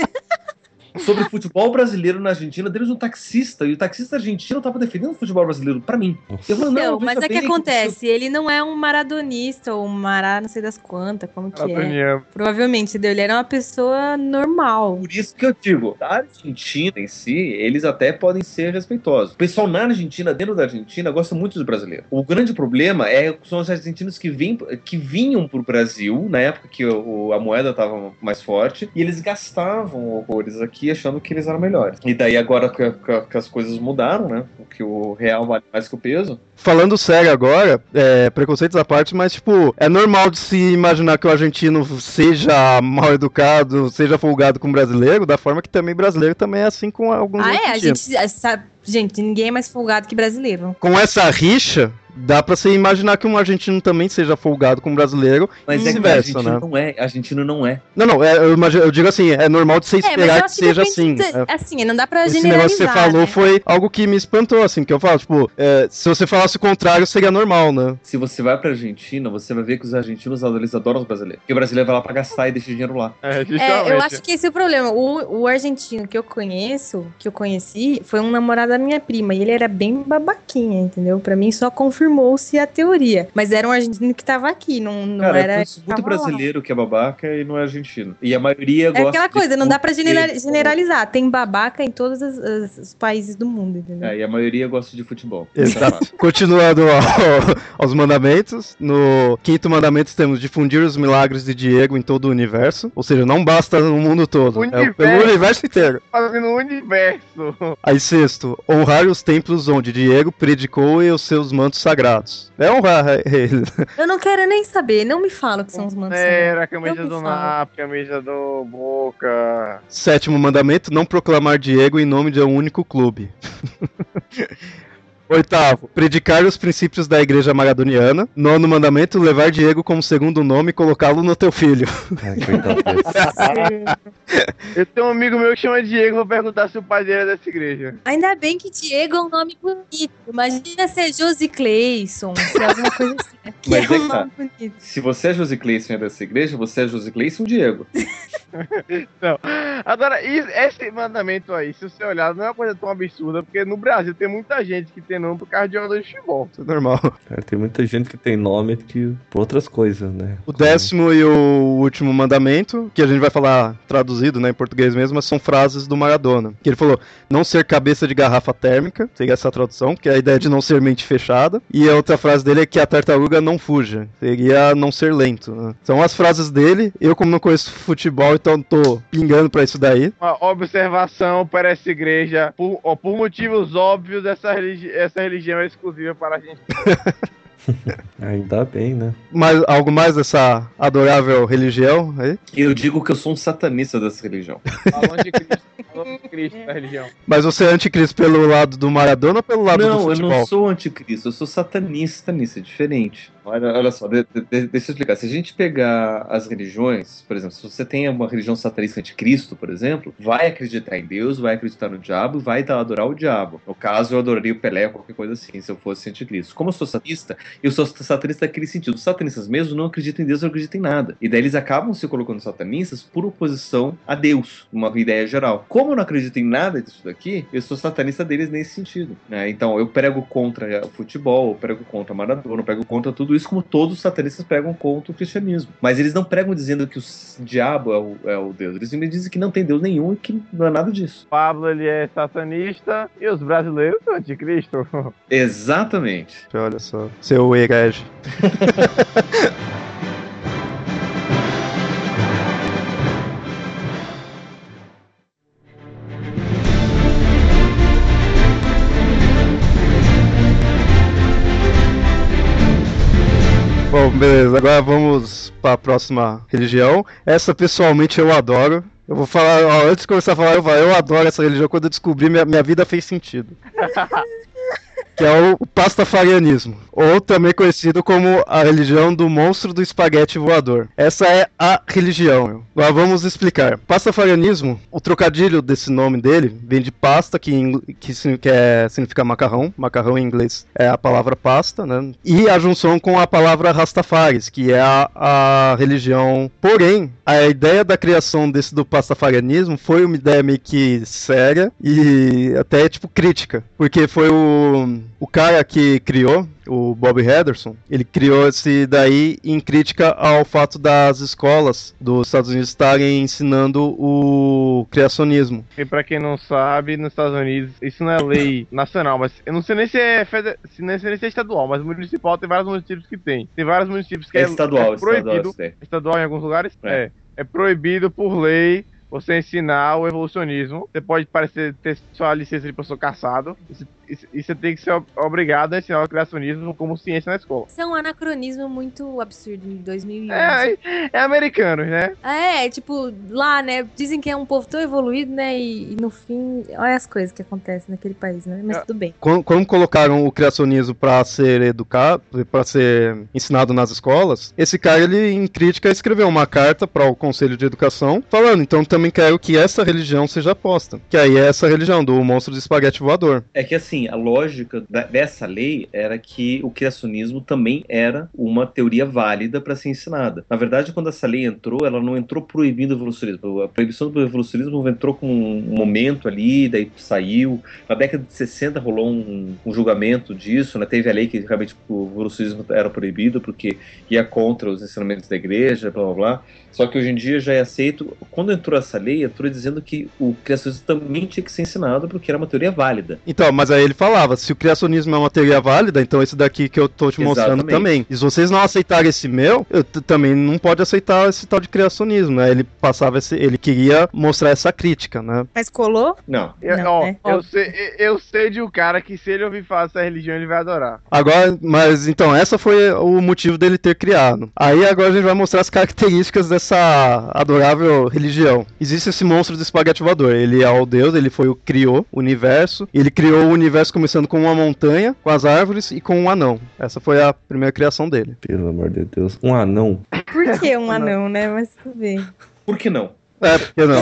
sobre futebol brasileiro na Argentina, deles um taxista, e o taxista argentino estava defendendo o futebol brasileiro para mim. Eu falei, não, não mas é que acontece, ele não é um maradonista ou um mará, não sei das quantas, como que é. Provavelmente, ele era uma pessoa normal. Por isso que eu digo, a Argentina em si, eles até podem ser respeitosos. O pessoal na Argentina, dentro da Argentina, gosta muito dos brasileiros. O grande problema é são os argentinos que, vêm, que vinham pro Brasil, na época que o, a moeda estava mais forte, e eles gastavam horrores aqui aqui achando que eles eram melhores. E daí agora que, que, que as coisas mudaram, né? Que o real vale mais que o peso. Falando sério agora, é, preconceitos à parte, mas tipo, é normal de se imaginar que o argentino seja mal educado, seja folgado com o brasileiro, da forma que também brasileiro também é assim com alguns Ah, é? A gente, sabe, gente, ninguém é mais folgado que brasileiro. Com essa rixa, dá pra você imaginar que um argentino também seja folgado com um brasileiro. Mas é que o argentino né? não é, argentino não é. Não, não, é, eu, imagino, eu, digo assim, é normal de você é, esperar é, que seja assim. De, é. Assim, não dá pra Esse generalizar. Esse negócio que você falou né? foi algo que me espantou, assim, que eu falo, tipo, é, se você falasse o contrário, seria normal, né? Se você vai pra Argentina, você vai ver que os argentinos, eles adoram os brasileiros. Porque o brasileiro vai lá pra gastar e deixa dinheiro lá. É, é, eu acho que esse é o problema. O, o argentino que eu conheço, que eu conheci, foi um namorado da minha prima, e ele era bem babaquinha, entendeu? Pra mim só confirmou-se a teoria. Mas era um argentino que tava aqui, não, não Cara, era. muito brasileiro lá. que é babaca e não é argentino. E a maioria é gosta. É aquela coisa, não dá pra generalizar. Tem babaca em todos os, os, os países do mundo, entendeu? É, e a maioria gosta de futebol. Exato. Continuando ao, aos mandamentos, no quinto mandamento temos difundir os milagres de Diego em todo o universo. Ou seja, não basta no mundo todo. Universo. É pelo universo inteiro. No universo. Aí, sexto, honrar os templos onde Diego predicou e os seus mantos sagrados. É honrar ele. Eu não quero nem saber, não me fala que são os mantos Era a camisa do NAP, camisa do Boca. Sétimo mandamento, não proclamar Diego em nome de um único clube. Oitavo, predicar os princípios da igreja maradoniana. Nono mandamento, levar Diego como segundo nome e colocá-lo no teu filho. Eu tenho um amigo meu que chama Diego, vou perguntar se o pai dele é dessa igreja. Ainda bem que Diego é um nome bonito. Imagina ser Josi Cleison, se é alguma coisa assim. Né? Que Mas é um nome bonito. Se você é Josi Cleison e é dessa igreja, você é Josi Cleison Diego. não. Agora, esse mandamento aí, se você olhar, não é uma coisa tão absurda, porque no Brasil tem muita gente que tem nome por causa de jogador de futebol. Isso é normal. Cara, tem muita gente que tem nome que por outras coisas, né? O décimo e o último mandamento, que a gente vai falar traduzido, né, em português mesmo, mas são frases do Maradona. Que ele falou: não ser cabeça de garrafa térmica, seria essa tradução, que é a ideia de não ser mente fechada. E a outra frase dele é que a tartaruga não fuja, seria não ser lento. Né? São as frases dele. Eu, como não conheço futebol, então tô pingando pra isso daí. Uma observação para essa igreja, por, por motivos óbvios, essa, religi essa religião é exclusiva para a gente. Ainda bem, né? Mas algo mais dessa adorável religião aí? Eu digo que eu sou um satanista dessa religião. Falando de Cristo. anticristo da religião. Mas você é anticristo pelo lado do Maradona ou pelo lado não, do futebol? Não, eu não sou anticristo, eu sou satanista nisso, é diferente. Olha, olha só, de, de, deixa eu explicar. Se a gente pegar as religiões, por exemplo, se você tem uma religião satanista anticristo, por exemplo, vai acreditar em Deus, vai acreditar no diabo, vai adorar o diabo. No caso, eu adoraria o Pelé ou qualquer coisa assim, se eu fosse anticristo. Como eu sou satanista, eu sou satanista naquele sentido. Os satanistas mesmo não acreditam em Deus, não acreditam em nada. E daí eles acabam se colocando satanistas por oposição a Deus, uma ideia geral. Como eu não acredito em nada disso daqui, eu sou satanista deles nesse sentido. Né? Então, eu prego contra o futebol, eu prego contra Maradona, eu prego contra tudo isso, como todos os satanistas pregam contra o cristianismo. Mas eles não pregam dizendo que o diabo é o, é o Deus. Eles me dizem que não tem Deus nenhum e que não é nada disso. Pablo, ele é satanista e os brasileiros são anticristo. Exatamente. Olha só, seu herege. Bom, beleza, agora vamos para a próxima religião. Essa pessoalmente eu adoro. Eu vou falar, ó, antes de começar a falar, eu, eu adoro essa religião. Quando eu descobri, minha, minha vida fez sentido. que é o pastafarianismo, ou também conhecido como a religião do monstro do espaguete voador. Essa é a religião. Agora vamos explicar. Pastafarianismo, o trocadilho desse nome dele vem de pasta, que, que, que é, significa macarrão. Macarrão em inglês é a palavra pasta, né? E a junção com a palavra Rastafaris, que é a, a religião. Porém, a ideia da criação desse do pastafarianismo foi uma ideia meio que séria e até tipo crítica, porque foi o o cara que criou, o Bob Henderson, ele criou esse daí em crítica ao fato das escolas dos Estados Unidos estarem ensinando o criacionismo. E para quem não sabe, nos Estados Unidos, isso não é lei nacional, mas eu não sei nem se é, feder... se nem, se é estadual, mas municipal tem vários municípios que tem. Tem vários municípios que é, é estadual, é proibido. Estadual, estadual em alguns lugares? É. é. É proibido por lei você ensinar o evolucionismo. Você pode parecer ter sua licença de professor caçado. E você tem que ser obrigado a ensinar o criacionismo como ciência na escola. Isso é um anacronismo muito absurdo em 2011. É, é americano, né? É, tipo, lá, né? Dizem que é um povo tão evoluído, né? E, e no fim, olha as coisas que acontecem naquele país, né? Mas é. tudo bem. Quando, quando, colocaram o criacionismo para ser educado, para ser ensinado nas escolas, esse cara, ele, em crítica, escreveu uma carta para o Conselho de Educação, falando, então também quero que essa religião seja posta. Que aí é essa religião do monstro de espaguete voador. É que assim, a lógica da, dessa lei era que o criacionismo também era uma teoria válida para ser ensinada. Na verdade, quando essa lei entrou, ela não entrou proibindo o evolucionismo. A proibição do evolucionismo entrou com um momento ali, daí saiu. Na década de 60 rolou um, um julgamento disso, né? teve a lei que realmente o evolucionismo era proibido porque ia contra os ensinamentos da igreja, blá blá blá. Só que hoje em dia já é aceito. Quando entrou essa lei, entrou dizendo que o criacionismo também tinha que ser ensinado porque era uma teoria válida. Então, mas aí ele falava: se o criacionismo é uma teoria válida, então esse daqui que eu tô te mostrando Exatamente. também. E se vocês não aceitarem esse meu, eu também não pode aceitar esse tal de criacionismo, né? Ele passava esse, ele queria mostrar essa crítica, né? Mas colou? Não. Eu, não, ó, né? eu, sei, eu sei de um cara que se ele ouvir falar dessa religião, ele vai adorar. Agora, mas então, essa foi o motivo dele ter criado. Aí agora a gente vai mostrar as características dessa adorável religião. existe esse monstro do espaguete voador. Ele é o deus, ele foi o criou o universo. Ele criou o universo começando com uma montanha, com as árvores e com um anão. Essa foi a primeira criação dele. Pelo amor de Deus. Um anão. Por que um anão, né? Mas tudo bem. Por que não? É, porque não.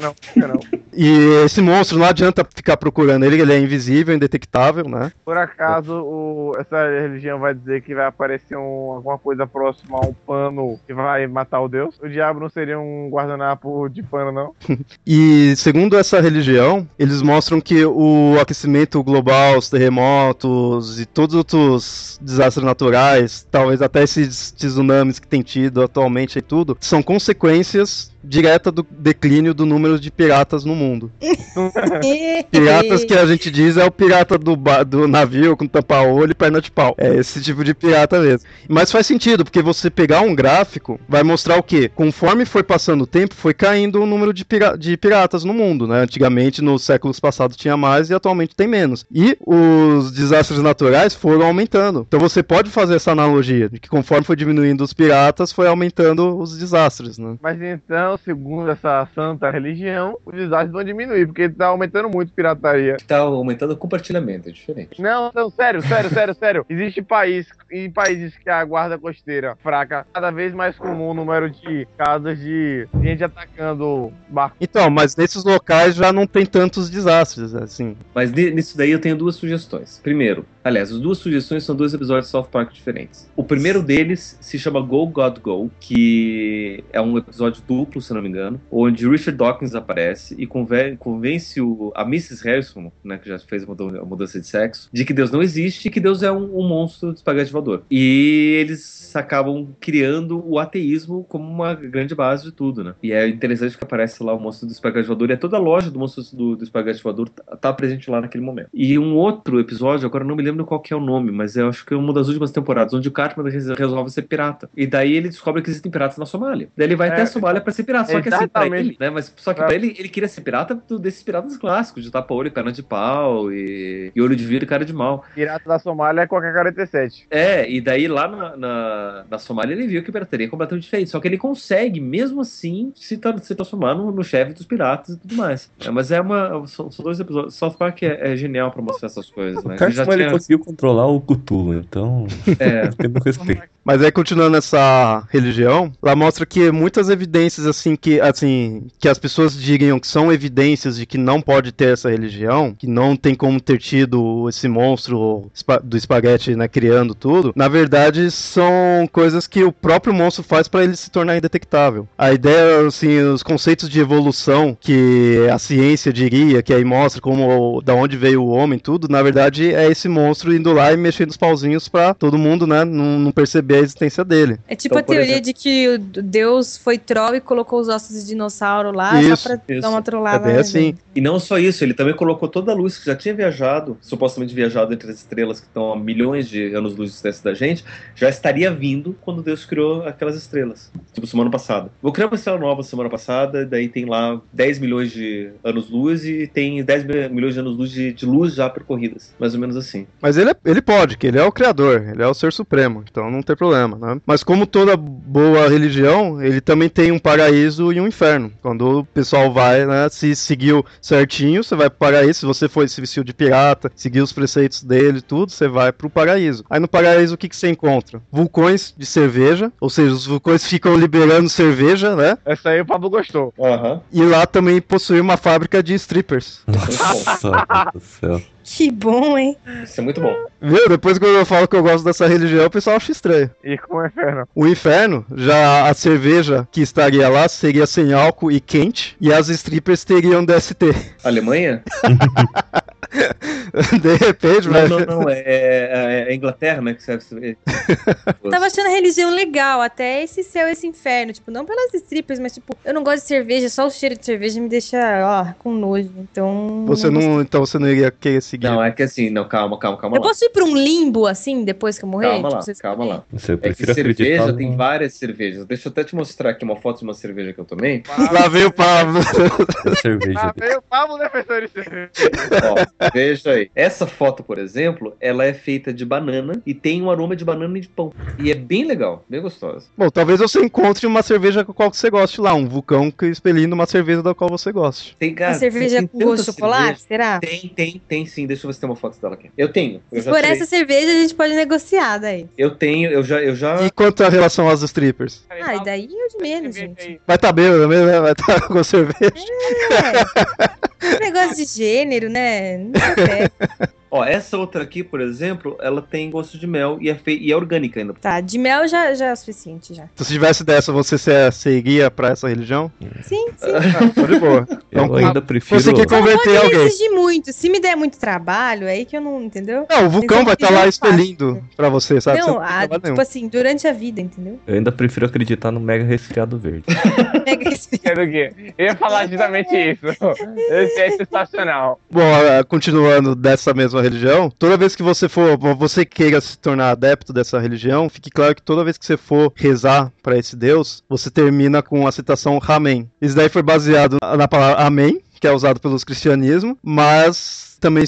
não, não, não. E esse monstro não adianta ficar procurando ele, ele é invisível, indetectável, né? Por acaso o, essa religião vai dizer que vai aparecer um, alguma coisa próxima a um pano que vai matar o deus? O diabo não seria um guardanapo de pano, não? e segundo essa religião, eles mostram que o aquecimento global, os terremotos e todos os outros desastres naturais, talvez até esses tsunamis que tem tido atualmente e tudo, são consequências direta do declínio do número de piratas no mundo. piratas que a gente diz é o pirata do, do navio com tampa-olho e perna de pau. É esse tipo de pirata mesmo. Mas faz sentido, porque você pegar um gráfico vai mostrar o quê? Conforme foi passando o tempo, foi caindo o número de, pira de piratas no mundo, né? Antigamente, nos séculos passados, tinha mais e atualmente tem menos. E os desastres naturais foram aumentando. Então você pode fazer essa analogia, de que conforme foi diminuindo os piratas, foi aumentando os desastres, né? Mas então, segundo essa santa religião, os desastres vão diminuir, porque tá aumentando muito pirataria. Tá aumentando o compartilhamento, é diferente. Não, não, sério, sério, sério, sério. Existe país, em países que a guarda costeira fraca, cada vez mais comum o número de casos de gente atacando barcos. Então, mas nesses locais já não tem tantos desastres, assim. Mas nisso daí eu tenho duas sugestões. Primeiro, aliás, as duas sugestões são dois episódios de South Park diferentes. O primeiro deles se chama Go God Go, que é um episódio duplo, se não me engano, onde Richard Dawkins aparece e convence o, a Mrs. Harrison, né, que já fez a mudança de sexo, de que Deus não existe e que Deus é um, um monstro de espaguete voador. E eles acabam criando o ateísmo como uma grande base de tudo, né? E é interessante que aparece lá o monstro do espaguete voador e é toda a loja do monstro do, do espaguete voador tá, tá, presente lá naquele momento. E um outro episódio, agora não me lembro qual que é o nome, mas eu acho que é uma das últimas temporadas, onde o Cartman resolve ser pirata. E daí ele descobre que existem piratas na Somália. Daí ele vai é, até a Somália pra ser pirata. Só que assim, pra ele, né? Mas só que pra ele, ele queria ser pirata desses piratas clássicos, de tapa-olho, perna de pau e, e, olho de vidro e cara de mal. Pirata da Somália é qualquer 47. É, e daí lá na, na, na Somália ele viu que a pirataria é completamente diferente. Só que ele consegue, mesmo assim, se, se transformar no, no chefe dos piratas e tudo mais. É, mas é uma. São, são, dois episódios. South Park é, é genial pra mostrar essas coisas, né? Ele, já tinha... ele conseguiu controlar o Cthulhu, então. É. Tendo respeito. Mas aí, continuando essa religião, lá mostra que muitas evidências, assim, que, assim, que as pessoas digam que são evidências de que não pode ter essa religião, que não tem como ter tido esse monstro do espaguete, né, criando tudo, na verdade são coisas que o próprio monstro faz para ele se tornar indetectável. A ideia, assim, os conceitos de evolução que a ciência diria, que aí mostra como, da onde veio o homem, tudo, na verdade é esse monstro indo lá e mexendo os pauzinhos pra todo mundo, né, não, não perceber a existência dele. É tipo então, a teoria exemplo... de que Deus foi troll e colocou os ossos de dinossauro lá isso, só pra isso. dar uma trollada. É bem assim. E não só isso, ele também colocou toda a luz que já tinha viajado, supostamente viajado entre as estrelas que estão a milhões de anos-luz de distância da gente, já estaria vindo quando Deus criou aquelas estrelas. Tipo, semana passada. Vou criar uma estrela nova semana passada, daí tem lá 10 milhões de anos-luz e tem 10 milhões de anos-luz de, de, luz já percorridas. Mais ou menos assim. Mas ele, é, ele pode, que ele é o criador, ele é o ser supremo, então não tem problema, né? Mas como toda boa religião, ele também tem um paraíso e um inferno. Quando o pessoal vai, né, se seguiu certinho, você vai pro paraíso. Se você foi se vestiu de pirata, seguiu os preceitos dele tudo, você vai pro paraíso. Aí no paraíso o que, que você encontra? Vulcões de cerveja, ou seja, os vulcões ficam liberando cerveja, né? Essa aí o Pablo gostou. Uhum. E lá também possui uma fábrica de strippers. Nossa, do céu. Que bom, hein? Isso é muito bom. Viu? Depois quando eu falo que eu gosto dessa religião, o pessoal acha estranho. E com o inferno? O inferno, já a cerveja que estaria lá seria sem álcool e quente, e as strippers teriam DST. Alemanha? De repente, mas... Não, não, não, é, é, é Inglaterra, né, que serve Tava achando a religião legal, até esse céu, esse inferno, tipo, não pelas strippers, mas tipo, eu não gosto de cerveja, só o cheiro de cerveja me deixa, ó, com nojo, então... Você não, não então você não iria querer seguir? Não, é que assim, não, calma, calma, calma Eu lá. posso ir pra um limbo, assim, depois que eu morrer? Calma tipo, lá, calma lá. Você é que cerveja, tem várias cervejas, deixa eu até te mostrar aqui uma foto de uma cerveja que eu tomei. Lá veio o Pablo. cerveja. Lá veio o Pablo, de cerveja. Ó, veja aí. Essa foto, por exemplo, ela é feita de banana e tem um aroma de banana e de pão. E é bem legal, bem gostosa. Bom, talvez você encontre uma cerveja com qual você goste lá, um vulcão que expelindo uma cerveja da qual você goste. Tem, cara, uma cerveja tem com gosto de chocolate, será? Tem, tem, tem sim. Deixa eu ver se tem uma foto dela aqui. Eu tenho. Eu Por essa cerveja a gente pode negociar daí. Eu tenho, eu já, eu já. E quanto a relação aos strippers? Ah, e daí é de menos, gente. Vai estar tá bêbado mesmo, né? Vai estar tá com cerveja. É. negócio de gênero, né? Não Ó, essa outra aqui, por exemplo, ela tem gosto de mel e é, fe... e é orgânica ainda. Tá, de mel já, já é o suficiente já. Se tivesse dessa, você seguiria pra essa religião? Sim, sim. ah, de boa. Então, eu ainda prefiro... Você quer converter alguém. Não exigir muito. Se me der muito trabalho, é aí que eu não, entendeu? Não, o vulcão vai estar tá lá expelindo fácil. pra você, sabe? Não, a, tipo nenhum. assim, durante a vida, entendeu? Eu ainda prefiro acreditar no mega resfriado verde. mega resfriado. Eu ia falar justamente isso. Esse é sensacional. Bom, continuando dessa mesma religião, toda vez que você for, você queira se tornar adepto dessa religião, fique claro que toda vez que você for rezar para esse Deus, você termina com a citação Amém. Isso daí foi baseado na palavra Amém, que é usado pelos cristianismo, mas também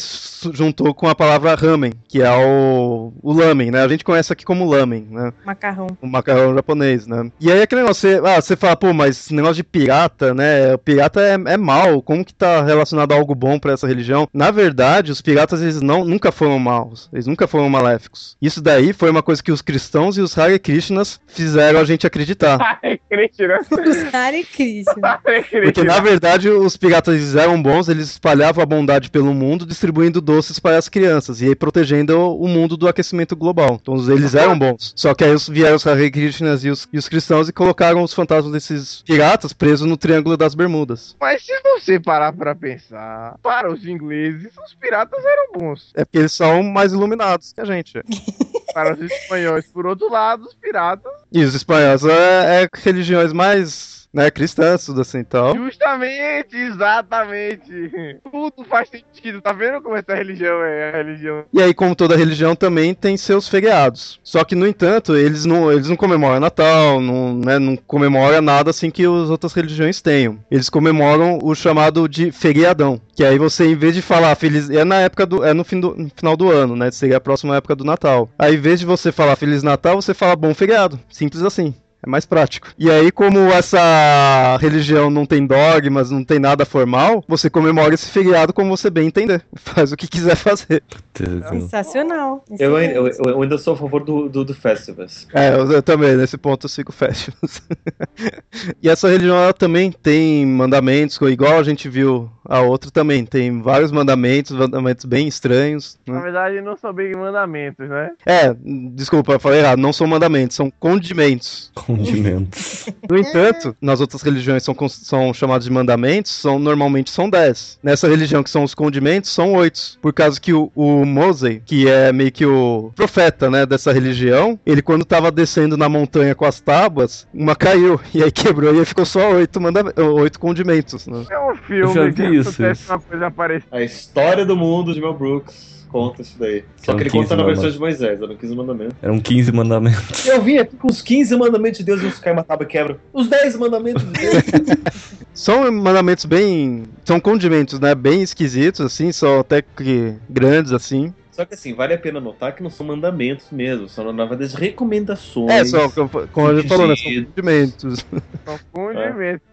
juntou com a palavra ramen, que é o, o lamen, né? A gente conhece aqui como lamen, né? Macarrão. O macarrão japonês, né? E aí aquele negócio, você, ah, você fala, pô, mas esse negócio de pirata, né? O pirata é, é mal, como que tá relacionado a algo bom para essa religião? Na verdade, os piratas, eles não, nunca foram maus, eles nunca foram maléficos. Isso daí foi uma coisa que os cristãos e os Hare Krishnas fizeram a gente acreditar. Hare Krishna. Os Hare Krishna. Porque na verdade os piratas eram bons, eles espalhavam a bondade pelo mundo, distribuindo doces para as crianças e aí protegendo o mundo do aquecimento global. Então eles eram bons. Só que aí vieram os Hare Krishnas e os, e os cristãos e colocaram os fantasmas desses piratas presos no Triângulo das Bermudas. Mas se você parar para pensar, para os ingleses, os piratas eram bons. É porque eles são mais iluminados que a gente. para os espanhóis, por outro lado, os piratas. E os espanhóis é, é religiões mais né, cristãs, tudo assim tal. Justamente, exatamente. Tudo faz sentido, tá vendo como essa religião é a religião? E aí, como toda religião, também tem seus feriados. Só que, no entanto, eles não, eles não comemoram Natal, não, né, não comemoram nada assim que as outras religiões tenham. Eles comemoram o chamado de feriadão. Que aí você, em vez de falar feliz. É na época do. É no, fim do, no final do ano, né? Seria a próxima época do Natal. Aí, em vez de você falar Feliz Natal, você fala bom feriado. Simples assim. É mais prático. E aí, como essa religião não tem dogmas, não tem nada formal, você comemora esse feriado como você bem entender. Faz o que quiser fazer. Sensacional. Eu, eu, eu, ainda sou a favor do, do, do festivals. É, eu, eu, também, nesse ponto eu sigo festivals. e essa religião ela também tem mandamentos, igual a gente viu a outra também. Tem vários mandamentos, mandamentos bem estranhos. Né? Na verdade, não são bem mandamentos, né? É, desculpa, eu falei errado. Não são mandamentos, são condimentos condimentos. No entanto, nas outras religiões são, são chamados de mandamentos, são normalmente são dez. Nessa religião que são os condimentos, são oito. Por causa que o, o Mosey, que é meio que o profeta, né, dessa religião, ele quando tava descendo na montanha com as tábuas, uma caiu, e aí quebrou, e aí ficou só oito, manda oito condimentos. Né? É um filme vi isso, uma coisa A história do mundo de Mel Brooks conta isso daí. Só que ele conta na versão de Moisés, eram 15 mandamentos. Eram 15 mandamentos. Eu vim aqui com os 15 mandamentos de Deus e os caras matavam e quebra. Os 10 mandamentos de Deus. são mandamentos bem. São condimentos, né? Bem esquisitos, assim, são até que grandes, assim. Só que assim, vale a pena notar que não são mandamentos mesmo, são na verdade recomendações. É, só, como a gente falou, né, são condimentos. São condimentos.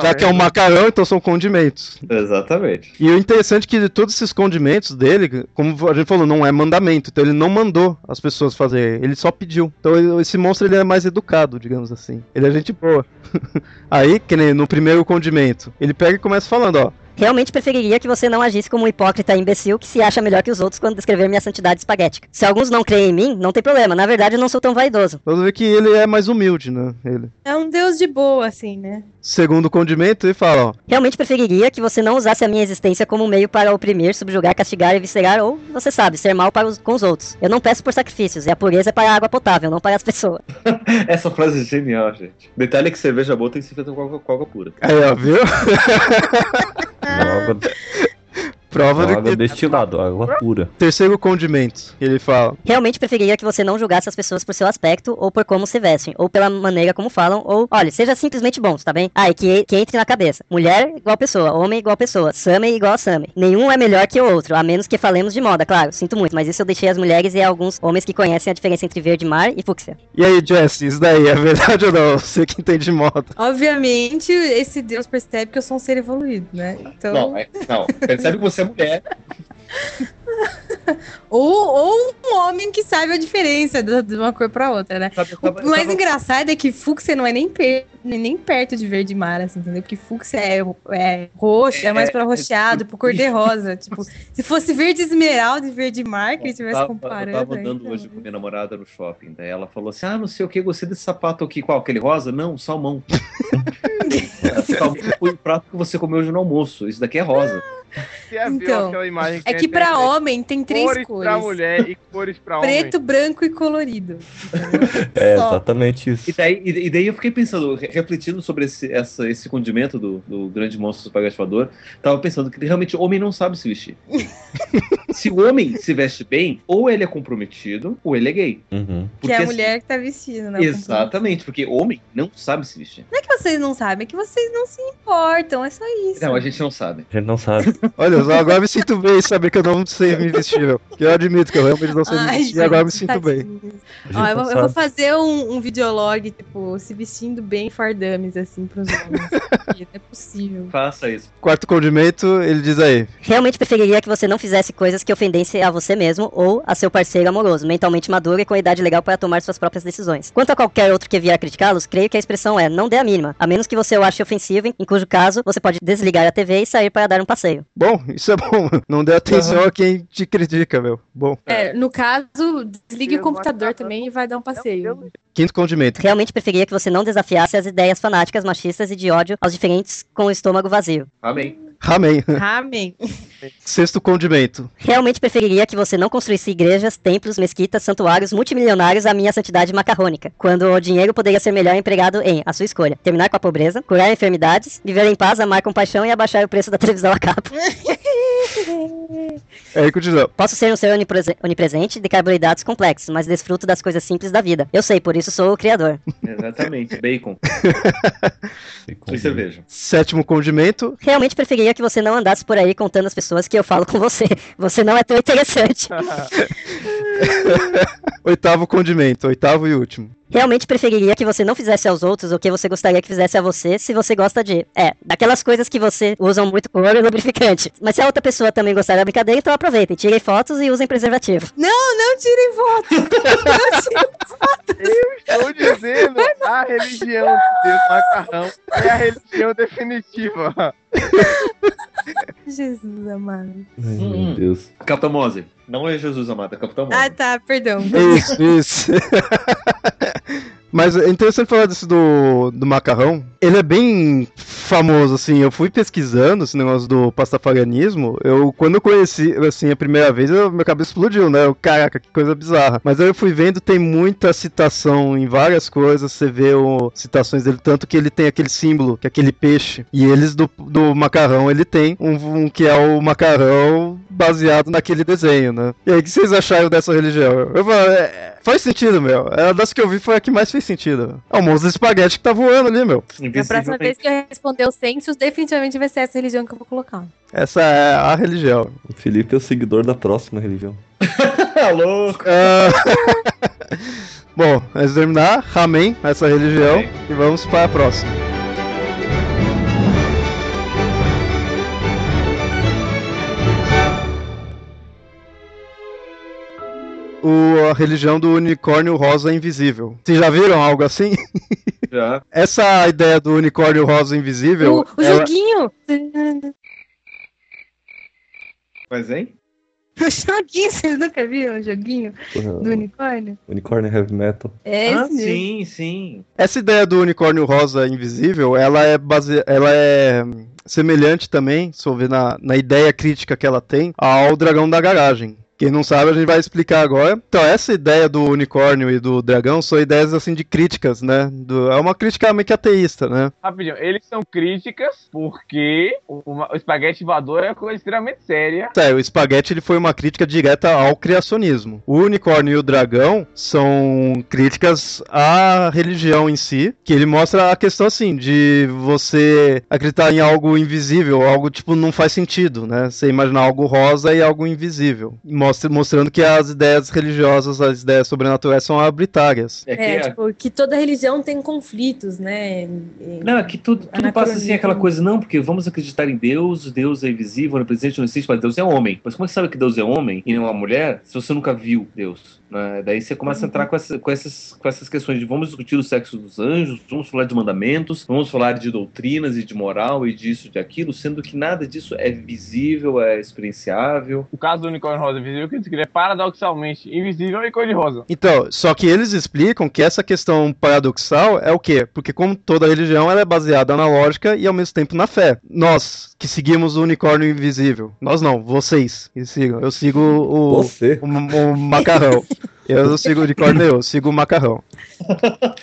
Já que é um macarrão, então são condimentos. Exatamente. E o interessante é que todos esses condimentos dele, como a gente falou, não é mandamento. Então ele não mandou as pessoas fazer, ele só pediu. Então esse monstro ele é mais educado, digamos assim. Ele é gente boa. Aí, que nem no primeiro condimento, ele pega e começa falando, ó. Realmente preferiria que você não agisse como um hipócrita imbecil que se acha melhor que os outros quando descrever minha santidade espaguética. Se alguns não creem em mim, não tem problema. Na verdade, eu não sou tão vaidoso. Vamos ver que ele é mais humilde, né? Ele. É um deus de boa, assim, né? Segundo o condimento, ele fala, ó. Realmente preferiria que você não usasse a minha existência como um meio para oprimir, subjugar, castigar e viscerar, ou, você sabe, ser mal para os, com os outros. Eu não peço por sacrifícios, e a pureza é para a água potável, não para as pessoas. Essa frase é genial, gente. Detalhe é que cerveja boa tem que ser feita com água, com água pura. Aí, ó, viu? 啊 Prova de água que... destilado, água pura. Terceiro condimento, ele fala. Realmente preferiria que você não julgasse as pessoas por seu aspecto, ou por como se vestem, ou pela maneira como falam, ou, olha, seja simplesmente bom, tá bem? Ah, e que, que entre na cabeça. Mulher igual pessoa, homem igual pessoa, Summer igual a Summer. Nenhum é melhor que o outro, a menos que falemos de moda, claro, sinto muito, mas isso eu deixei as mulheres e alguns homens que conhecem a diferença entre verde mar e fúcsia. E aí, Jess, isso daí é verdade ou não? Você que entende de moda. Obviamente, esse Deus percebe que eu sou um ser evoluído, né? Então... Não, é, não, percebe que você é mulher. ou, ou um homem que sabe a diferença de uma cor para outra, né? o mais engraçado é que fúcsia não é nem, per, nem perto de verde mar, assim, entendeu? Porque fúcsia é, é roxo, é, é mais para roxeado, pro cor de rosa. tipo, se fosse verde esmeralda e verde mar, que estivesse comparando. Eu tava andando hoje com minha namorada no shopping, daí ela falou assim: ah, não sei o que, gostei desse sapato aqui, qual? Aquele rosa? Não, salmão. salmão foi o prato que você comeu hoje no almoço. Isso daqui é rosa. Então, é que para homem tem três cores. Cores pra mulher e cores pra homem. Preto, branco e colorido. é, exatamente isso. E daí, e daí eu fiquei pensando, refletindo sobre esse, essa, esse condimento do, do grande monstro espaguete tava pensando que realmente o homem não sabe se vestir. se o homem se veste bem, ou ele é comprometido, ou ele é gay. Uhum. que é a mulher assim, que tá vestindo, né? Exatamente, porque homem não sabe se vestir. Não é que vocês não sabem, é que vocês não se importam, é só isso. Não, a gente não sabe. A gente não sabe. Olha, só agora me sinto bem saber que eu não sei me vestir, meu. Eu admito que eu realmente não sei Ai, me vestir gente, e agora me sinto bem. Ó, eu, vou, eu, vou, fazer um, um videolog, tipo, se vestindo bem fardames, assim, pros homens. Não é possível. Faça isso. Quarto condimento, ele diz aí. Realmente preferiria que você não fizesse coisas que ofendessem a você mesmo ou a seu parceiro amoroso, mentalmente maduro e com idade legal para tomar suas próprias decisões. Quanto a qualquer outro que vier criticá-los, creio que a expressão é não dê a mínima, a menos que você o ache ofensivo, em cujo caso você pode desligar a TV e sair para dar um passeio. Bom, isso é bom. Não dê atenção uhum. a quem te critica, meu. Bom. É, no caso, desligue o computador também e vai dar um passeio. Quinto condimento. Realmente preferia que você não desafiasse as ideias fanáticas, machistas e de ódio aos diferentes com o estômago vazio. Amém. Amém. Amém. Sexto condimento. Realmente preferiria que você não construísse igrejas, templos, mesquitas, santuários multimilionários à minha santidade macarrônica, quando o dinheiro poderia ser melhor empregado em, a sua escolha, terminar com a pobreza, curar enfermidades, viver em paz, amar com paixão e abaixar o preço da televisão a cabo. É, continua. Posso ser um ser onipresente de carboidratos complexos, mas desfruto das coisas simples da vida. Eu sei, por isso sou o criador. Exatamente, bacon. bacon. E cerveja. Sétimo condimento. Realmente preferiria que você não andasse por aí contando às pessoas que eu falo com você. Você não é tão interessante. oitavo condimento, oitavo e último. Realmente preferiria que você não fizesse aos outros o que você gostaria que fizesse a você, se você gosta de. É, daquelas coisas que você usam muito cor e lubrificante. Mas se a outra pessoa também gostar da brincadeira, então aproveitem, tirem fotos e usem preservativo. Não, não tirem fotos! não tirem! Eu estou dizendo, a religião de Deus macarrão é a religião definitiva. Jesus amado. Ai, meu hum. Deus. Capitão. Não é Jesus amado, é Capitão Mose. Ah, tá, perdão. Isso, isso. Mas é interessante falar disso do, do macarrão. Ele é bem famoso, assim. Eu fui pesquisando esse negócio do pastafarianismo. Eu, quando eu conheci, assim, a primeira vez, eu, minha cabeça explodiu, né? Eu, caraca, que coisa bizarra. Mas aí eu fui vendo, tem muita citação em várias coisas. Você vê o, citações dele, tanto que ele tem aquele símbolo, que é aquele peixe. E eles do, do macarrão, ele tem um, um que é o macarrão baseado naquele desenho, né? E aí, o que vocês acharam dessa religião? Eu, é, faz sentido, meu. É, das que eu vi foi a que mais fez sentido. É o monstro de espaguete que tá voando ali, meu. A próxima vez que eu responder o census, definitivamente vai ser essa religião que eu vou colocar. Essa é a religião. O Felipe é o seguidor da próxima religião. Alô? Uh... Bom, antes de terminar, amém essa religião amém. e vamos para a próxima. O, a religião do unicórnio rosa invisível. Vocês já viram algo assim? Já. Essa ideia do unicórnio rosa invisível. O, o ela... joguinho! Mas, hein? O joguinho, vocês nunca viram o joguinho uhum. do unicórnio? Unicórnio Heavy Metal. É ah, sim, sim. Essa ideia do unicórnio rosa invisível, ela é base... ela é semelhante também, ver na, na ideia crítica que ela tem, ao dragão da garagem Quem não sabe, a gente vai explicar agora. Então, essa ideia do unicórnio e do dragão são ideias assim de críticas, né? Do, é uma crítica meio que ateísta, né? Rapidinho, eles são críticas porque o, o espaguete voador é uma coisa extremamente séria. É, o espaguete ele foi uma crítica direta ao criacionismo. O unicórnio e o dragão são críticas à religião em si, que ele mostra a questão assim de você acreditar em algo invisível, algo tipo não faz sentido, né? Você imaginar algo rosa e algo invisível. Mostra, mostrando que as ideias religiosas, as ideias sobrenaturais são arbitrárias. É, que, é, tipo, que toda religião tem conflitos, né? Não, é que tudo, tudo passa assim, aquela coisa, não, porque vamos acreditar em Deus, Deus é invisível, não presente, não existe, mas Deus é homem. Mas como é que sabe que Deus é homem e não é uma mulher se você nunca viu Deus? Né? Daí você começa a entrar com, essa, com, essas, com essas questões de vamos discutir o sexo dos anjos, vamos falar de mandamentos, vamos falar de doutrinas e de moral e disso, de aquilo, sendo que nada disso é visível, é experienciável. O caso do unicórnio rosa invisível, que ele é paradoxalmente invisível e cor rosa. Então, só que eles explicam que essa questão paradoxal é o quê? Porque como toda religião, ela é baseada na lógica e ao mesmo tempo na fé. Nós, que seguimos o unicórnio invisível, nós não, vocês que sigam. Eu sigo o, Você? o, o macarrão. Eu não sigo unicórnio, eu sigo o macarrão.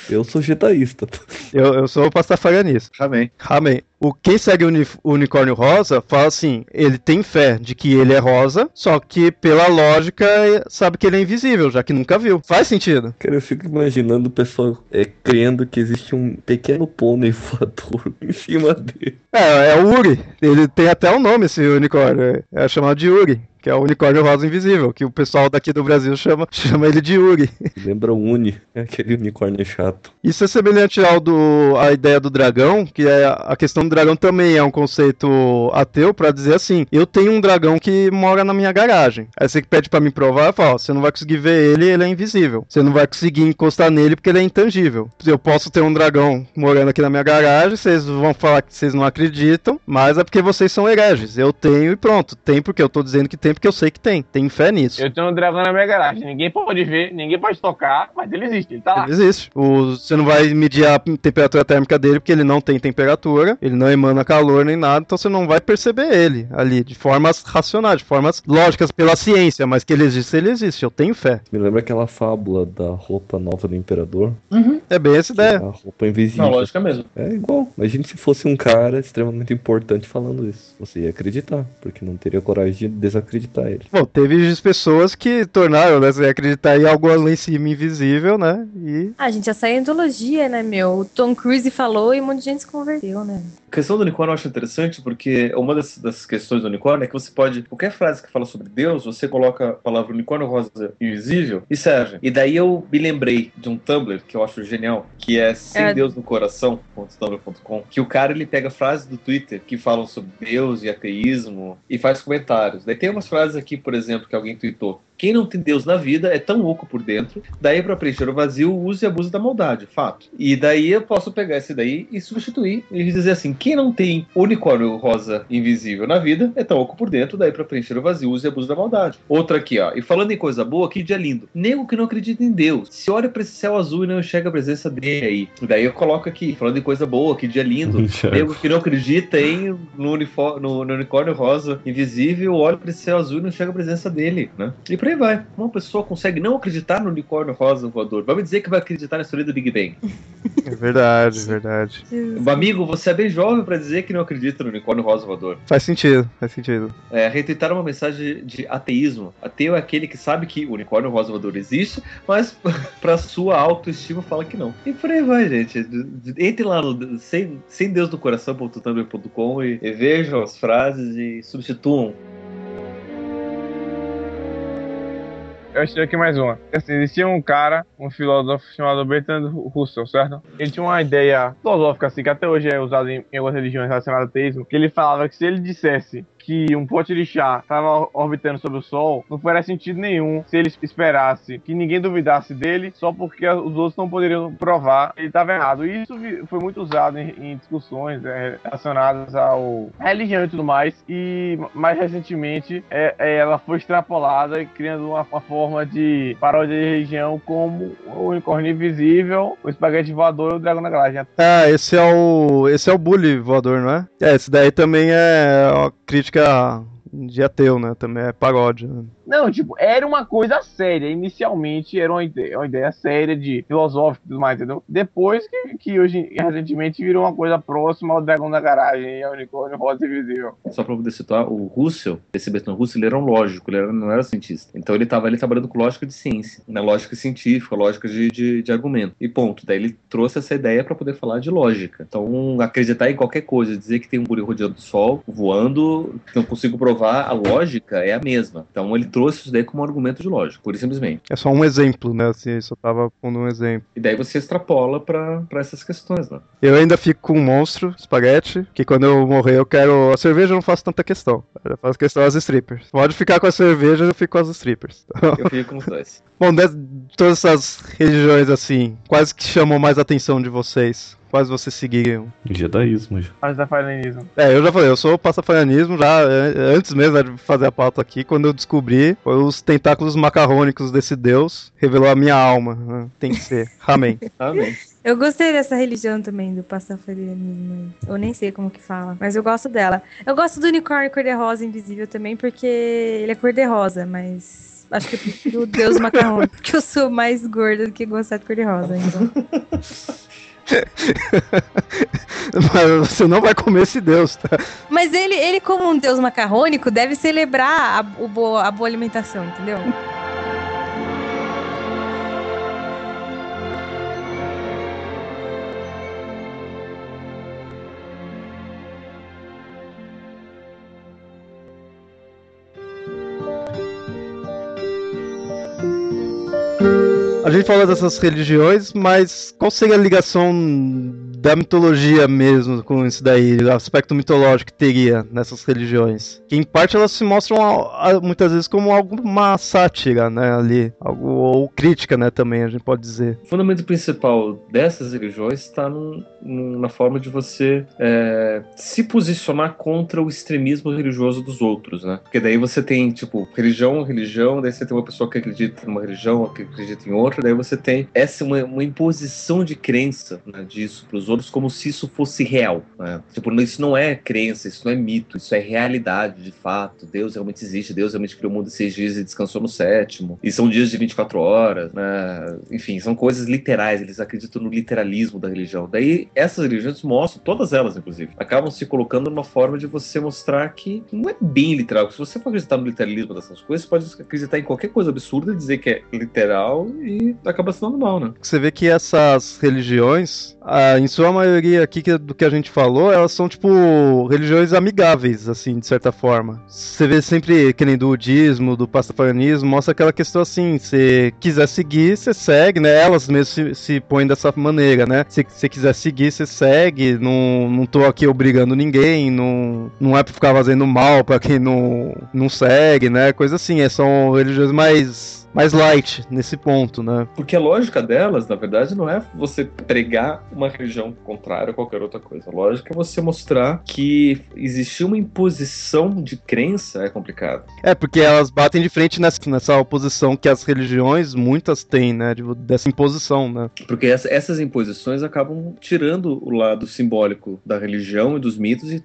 Eu sou jetaísta. Eu, eu sou pastafarianista. Amém. Amém. O quem segue o, uni, o unicórnio rosa fala assim: ele tem fé de que ele é rosa, só que pela lógica sabe que ele é invisível, já que nunca viu. Faz sentido. Cara, eu fico imaginando o pessoal é, crendo que existe um pequeno pônei voador em cima dele. É, é o Uri. Ele tem até um nome esse unicórnio. É chamado de Uri que é o unicórnio rosa invisível, que o pessoal daqui do Brasil chama, chama ele de Yuri. Lembra o Uni, é aquele unicórnio chato. Isso é semelhante ao do a ideia do dragão, que é a questão do dragão também é um conceito ateu para dizer assim: eu tenho um dragão que mora na minha garagem. Aí você que pede para me provar, eu falo, você não vai conseguir ver ele, ele é invisível. Você não vai conseguir encostar nele porque ele é intangível. Eu posso ter um dragão morando aqui na minha garagem, vocês vão falar que vocês não acreditam, mas é porque vocês são hereges. Eu tenho e pronto. Tem porque eu tô dizendo que tem porque eu sei que tem. Tem fé nisso. Eu tenho um dragão na minha garagem. Ninguém pode ver, ninguém pode tocar, mas ele existe, ele tá lá. Ele existe. O, você não vai medir a temperatura térmica dele porque ele não tem temperatura, ele não emana calor nem nada, então você não vai perceber ele ali de formas racionais, de formas lógicas pela ciência, mas que ele existe, ele existe. Eu tenho fé. Me lembra aquela fábula da roupa nova do imperador? Uhum. É bem essa ideia. A roupa invisível. Não, lógica mesmo. É igual. Imagine se fosse um cara extremamente importante falando isso. Você ia acreditar, porque não teria coragem de desacreditar acreditar ele. Bom, teve pessoas que tornaram, né, você acreditar em algo lá em cima invisível, né? E... Ah, gente, essa é antologia, né, meu? O Tom Cruise falou e um monte de gente se converteu, né? A questão do unicórnio eu acho interessante porque uma das, das, questões do unicórnio é que você pode, qualquer frase que fala sobre Deus, você coloca a palavra unicórnio rosa invisível e serve. E daí eu me lembrei de um Tumblr que eu acho genial, que é sem é... Deus no coração.tumblr.com, que o cara ele pega frases do Twitter que falam sobre Deus e ateísmo e faz comentários. Daí tem umas frases aqui, por exemplo, que alguém tweetou. Quem não tem Deus na vida é tão oco por dentro, daí para preencher o vazio, use e abuse da maldade, fato. E daí eu posso pegar esse daí e substituir e dizer assim: quem não tem unicórnio rosa invisível na vida é tão oco por dentro, daí para preencher o vazio, use e abuse da maldade. Outra aqui, ó. E falando em coisa boa, que dia lindo. Nego que não acredita em Deus, se olha para esse céu azul e não enxerga a presença dele aí. Daí eu coloco aqui, falando em coisa boa, que dia lindo. Nego que não acredita em no, no, no unicórnio rosa invisível, olha para esse céu azul e não enxerga a presença dele, né? E por aí vai. Uma pessoa consegue não acreditar no unicórnio rosa voador. Vai me dizer que vai acreditar na história do Big Bang. É verdade, verdade. Amigo, você é bem jovem para dizer que não acredita no unicórnio rosa voador. Faz sentido, faz sentido. É, retweetar uma mensagem de ateísmo. Ateu é aquele que sabe que o unicórnio rosa voador existe, mas pra sua autoestima fala que não. E por aí vai, gente. Entre lá no sem, sem Deus no coração.tumblr.com e, e vejam as frases e substituam eu achei aqui mais uma. Assim, existia um cara, um filósofo chamado Bertrand Russell, certo? Ele tinha uma ideia filosófica, assim, que até hoje é usada em, algumas religiões relacionadas ao teísmo, que ele falava que se ele dissesse que um pote de chá estava orbitando sobre o Sol, não faria sentido nenhum se ele esperasse que ninguém duvidasse dele só porque os outros não poderiam provar que ele estava errado. E isso foi muito usado em, em discussões é, relacionadas ao religião e tudo mais. E mais recentemente é, é, ela foi extrapolada, criando uma, uma, forma de paródia de religião como o unicórnio invisível, o espaguete voador e o dragão na galáxia. Ah, esse é o esse é o bully voador, não é? É, esse daí também é uma crítica de ateu, né? Também é paródia. Né? Não, tipo, era uma coisa séria. Inicialmente era uma ideia, uma ideia séria de filosófico e tudo mais, entendeu? Depois que, que hoje, recentemente, virou uma coisa próxima ao Dragão da Garagem e ao Unicórnio Rosa Invisível. Só pra poder citar, o Russell, esse Bertrand Russell, ele era um lógico, ele era, não era cientista. Então ele estava ali trabalhando com lógica de ciência, né? lógica científica, lógica de, de, de argumento. E ponto. Daí ele trouxe essa ideia para poder falar de lógica. Então, acreditar em qualquer coisa, dizer que tem um guri rodeando o sol, voando, não consigo provar, a lógica é a mesma. Então ele trouxe isso daí como um argumento de lógica, pura e simplesmente. É só um exemplo, né? Assim, só tava pondo um exemplo. E daí você extrapola para essas questões, né? Eu ainda fico com um monstro, espaguete, que quando eu morrer eu quero. A cerveja eu não faço tanta questão. Eu faço questão das strippers. Pode ficar com a cerveja, eu fico com as strippers. Eu fico com os dois. Bom, todas essas religiões assim, quais que chamam mais a atenção de vocês? Quais vocês seguiriam? Jedaísmo. Pastafarianismo. É, eu já falei, eu sou pastafarianismo já antes mesmo de fazer a pauta aqui, quando eu descobri os tentáculos macarrônicos desse deus, revelou a minha alma. Né? Tem que ser. Amém. Amém. Eu gostei dessa religião também, do pastafarianismo. Eu nem sei como que fala, mas eu gosto dela. Eu gosto do unicórnio cor-de-rosa invisível também, porque ele é cor-de-rosa, mas acho que eu prefiro o Deus macarrão, porque eu sou mais gorda do que gostar de cor-de-rosa. Então. Mas você não vai comer esse deus, tá? Mas ele, ele como um deus macarrônico, deve celebrar a, a boa alimentação, entendeu? A gente fala dessas religiões, mas qual seria a ligação da mitologia mesmo com isso daí, o aspecto mitológico que teria nessas religiões? Que em parte elas se mostram muitas vezes como alguma sátira, né, ali, algo, ou crítica, né, também, a gente pode dizer. O fundamento principal dessas religiões está na forma de você é, se posicionar contra o extremismo religioso dos outros, né? Porque daí você tem, tipo, religião, religião, daí você tem uma pessoa que acredita numa religião, que acredita em outra, daí você tem essa uma, uma imposição de crença né, disso para os outros como se isso fosse real. Né? Tipo, isso não é crença, isso não é mito, isso é realidade de fato. Deus realmente existe, Deus realmente criou o mundo em seis dias e descansou no sétimo. E são dias de 24 horas, né? Enfim, são coisas literais, eles acreditam no literalismo da religião. Daí essas religiões mostram, todas elas inclusive, acabam se colocando numa forma de você mostrar que não é bem literal. Se você for acreditar no literalismo dessas coisas, você pode acreditar em qualquer coisa absurda e dizer que é literal e acaba se dando mal, né? Você vê que essas religiões, ah, em sua maioria aqui que, do que a gente falou, elas são tipo religiões amigáveis, assim, de certa forma. Você vê sempre que nem do budismo, do pastafarianismo, mostra aquela questão assim, se quiser seguir, você segue, né? Elas mesmo se, se põem dessa maneira, né? Se você quiser seguir, você segue, não, não tô aqui obrigando ninguém, não, não é pra ficar fazendo mal pra quem não, não segue, né? Coisa assim, é, são religiões mais mais light nesse ponto, né? Porque a lógica delas, na verdade, não é você pregar uma religião contrária a qualquer outra coisa. A lógica é você mostrar que existir uma imposição de crença é complicado. É, porque elas batem de frente nessa, nessa oposição que as religiões, muitas têm, né? De, dessa imposição, né? Porque essa, essas imposições acabam tirando o lado simbólico da religião e dos mitos e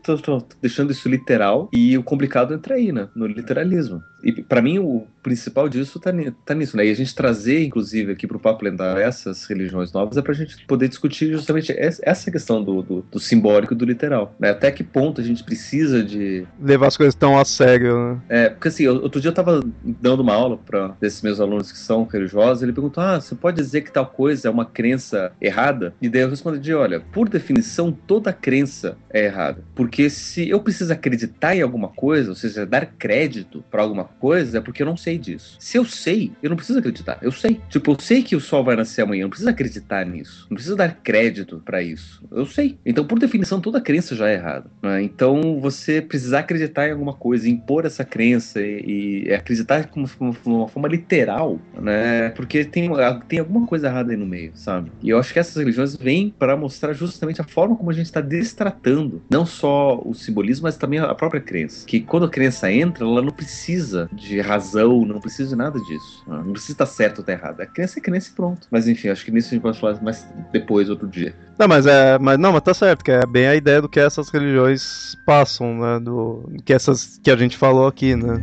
deixando isso literal. E o complicado entra aí, né? No literalismo. E para mim o principal disso tá, tá nisso, né? E a gente trazer, inclusive, aqui para o Papo Lendário essas religiões novas é para a gente poder discutir justamente essa questão do, do, do simbólico e do literal. Né? Até que ponto a gente precisa de. Levar as coisas tão a sério, né? É, porque assim, outro dia eu estava dando uma aula para esses meus alunos que são religiosos, ele perguntou: ah, você pode dizer que tal coisa é uma crença errada? E daí eu respondi: olha, por definição, toda crença é errada. Porque se eu preciso acreditar em alguma coisa, ou seja, dar crédito para alguma coisa, é porque eu não sei disso. Se eu sei, eu não preciso acreditar. Eu sei. Tipo, eu sei que o sol vai nascer amanhã. Eu não preciso acreditar nisso. Não preciso dar crédito para isso. Eu sei. Então, por definição, toda crença já é errada. Né? Então, você precisar acreditar em alguma coisa, impor essa crença e, e acreditar como, como, uma forma literal, né? Porque tem, tem alguma coisa errada aí no meio, sabe? E eu acho que essas religiões vêm para mostrar justamente a forma como a gente está destratando não só o simbolismo, mas também a própria crença. Que quando a crença entra, ela não precisa de razão, não precisa de nada disso. Né? Não precisa estar certo ou estar errado. A crença é crença e pronto. Mas enfim, acho que nisso a gente pode falar mais depois, outro dia. Não, mas é. Mas não, mas tá certo, que é bem a ideia do que essas religiões passam, né? Do, que essas que a gente falou aqui, né?